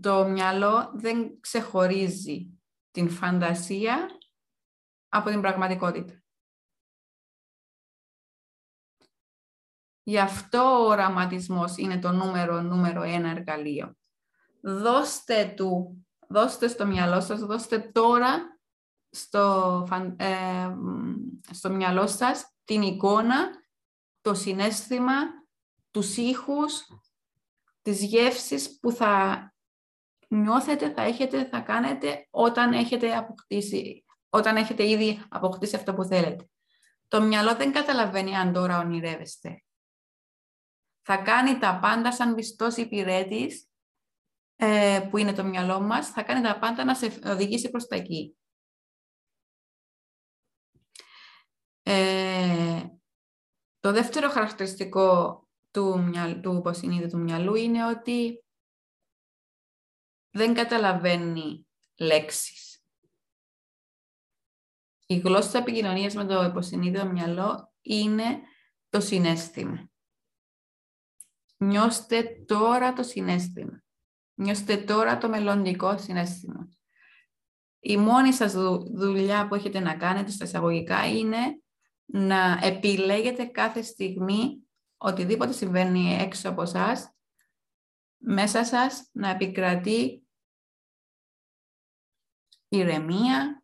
το μυαλό δεν ξεχωρίζει την φαντασία από την πραγματικότητα. Γι' αυτό ο οραματισμός είναι το νούμερο, νούμερο ένα εργαλείο. Δώστε του, δώστε στο μυαλό σας, δώστε τώρα στο, ε, στο μυαλό σας την εικόνα, το συνέστημα, τους ήχους, τις γεύσεις που θα νιώθετε, θα έχετε, θα κάνετε όταν έχετε αποκτήσει, όταν έχετε ήδη αποκτήσει αυτό που θέλετε. Το μυαλό δεν καταλαβαίνει αν τώρα ονειρεύεστε. θα κάνει τα πάντα σαν πιστός υπηρέτης ε, που είναι το μυαλό μας, θα κάνει τα πάντα να σε οδηγήσει προς τα εκεί. Ε, το δεύτερο χαρακτηριστικό του, του υποσυνείδητου του μυαλού είναι ότι δεν καταλαβαίνει λέξεις. Η γλώσσα επικοινωνίας με το υποσυνείδητο μυαλό είναι το συνέστημα. Νιώστε τώρα το συνέστημα. Νιώστε τώρα το μελλοντικό συνέστημα. Η μόνη σας δουλειά που έχετε να κάνετε στα εισαγωγικά είναι να επιλέγετε κάθε στιγμή οτιδήποτε συμβαίνει έξω από εσάς, μέσα σας να επικρατεί ηρεμία,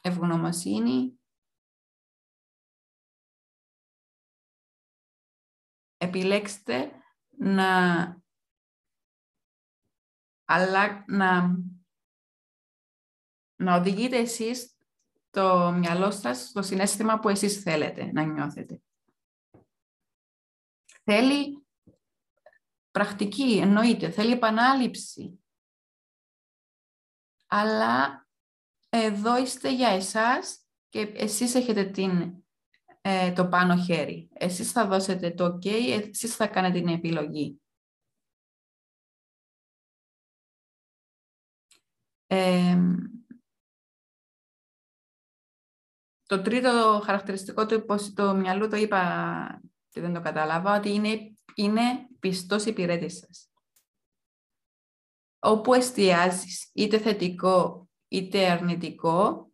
ευγνωμοσύνη, επιλέξτε να, αλλά, να, να οδηγείτε εσείς το μυαλό σας στο συνέστημα που εσείς θέλετε να νιώθετε. Θέλει πρακτική, εννοείται, θέλει επανάληψη. Αλλά εδώ είστε για εσάς και εσείς έχετε την, ε, το πάνω χέρι. Εσείς θα δώσετε το ok, εσείς θα κάνετε την επιλογή. το τρίτο χαρακτηριστικό του, το μυαλού το είπα και δεν το κατάλαβα, ότι είναι, είναι πιστός υπηρέτης σας. Όπου εστιάζεις, είτε θετικό είτε αρνητικό,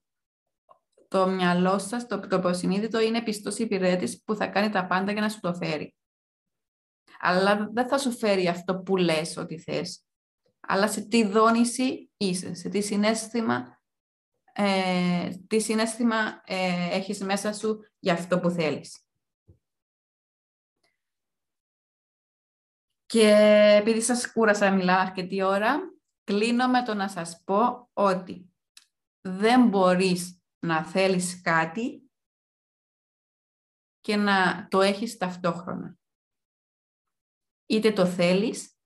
το μυαλό σας, το, το υποσυνείδητο είναι πιστός υπηρέτης που θα κάνει τα πάντα για να σου το φέρει. Αλλά δεν θα σου φέρει αυτό που λες ότι θες. Αλλά σε τι δόνηση είσαι, σε τι συνέστημα, ε, τι συνέστημα ε, έχεις μέσα σου για αυτό που θέλεις. Και επειδή σας κούρασα να μιλάω αρκετή ώρα, κλείνω με το να σας πω ότι δεν μπορείς να θέλεις κάτι και να το έχεις ταυτόχρονα. Είτε το θέλεις,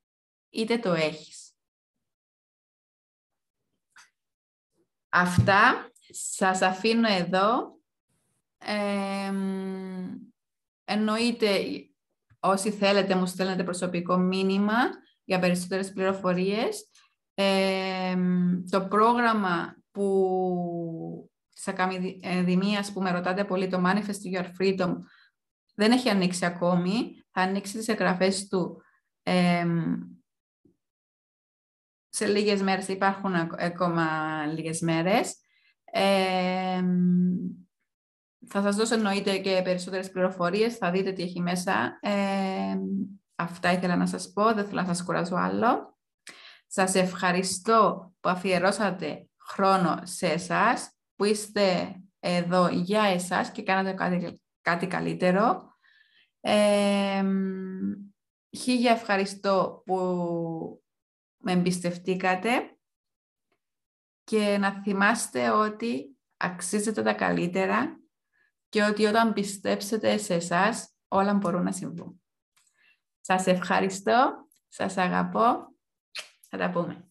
είτε το έχεις. Αυτά σας αφήνω εδώ. Ε, εννοείται Όσοι θέλετε μου στέλνετε προσωπικό μήνυμα για περισσότερες πληροφορίες. το πρόγραμμα που της Ακαδημίας που με ρωτάτε πολύ, το Manifest Your Freedom, δεν έχει ανοίξει ακόμη. Θα ανοίξει τις εγγραφές του σε λίγες μέρες. Υπάρχουν ακόμα λίγες μέρες. Θα σας δώσω εννοείται και περισσότερες πληροφορίες, θα δείτε τι έχει μέσα. Ε, αυτά ήθελα να σας πω, δεν θέλω να σας κουράζω άλλο. Σας ευχαριστώ που αφιερώσατε χρόνο σε εσάς, που είστε εδώ για εσάς και κάνατε κάτι, κάτι καλύτερο. Ε, χίλια ευχαριστώ που με εμπιστευτήκατε και να θυμάστε ότι αξίζετε τα καλύτερα και ότι όταν πιστέψετε σε εσάς, όλα μπορούν να συμβούν. Σας ευχαριστώ, σας αγαπώ, θα τα πούμε.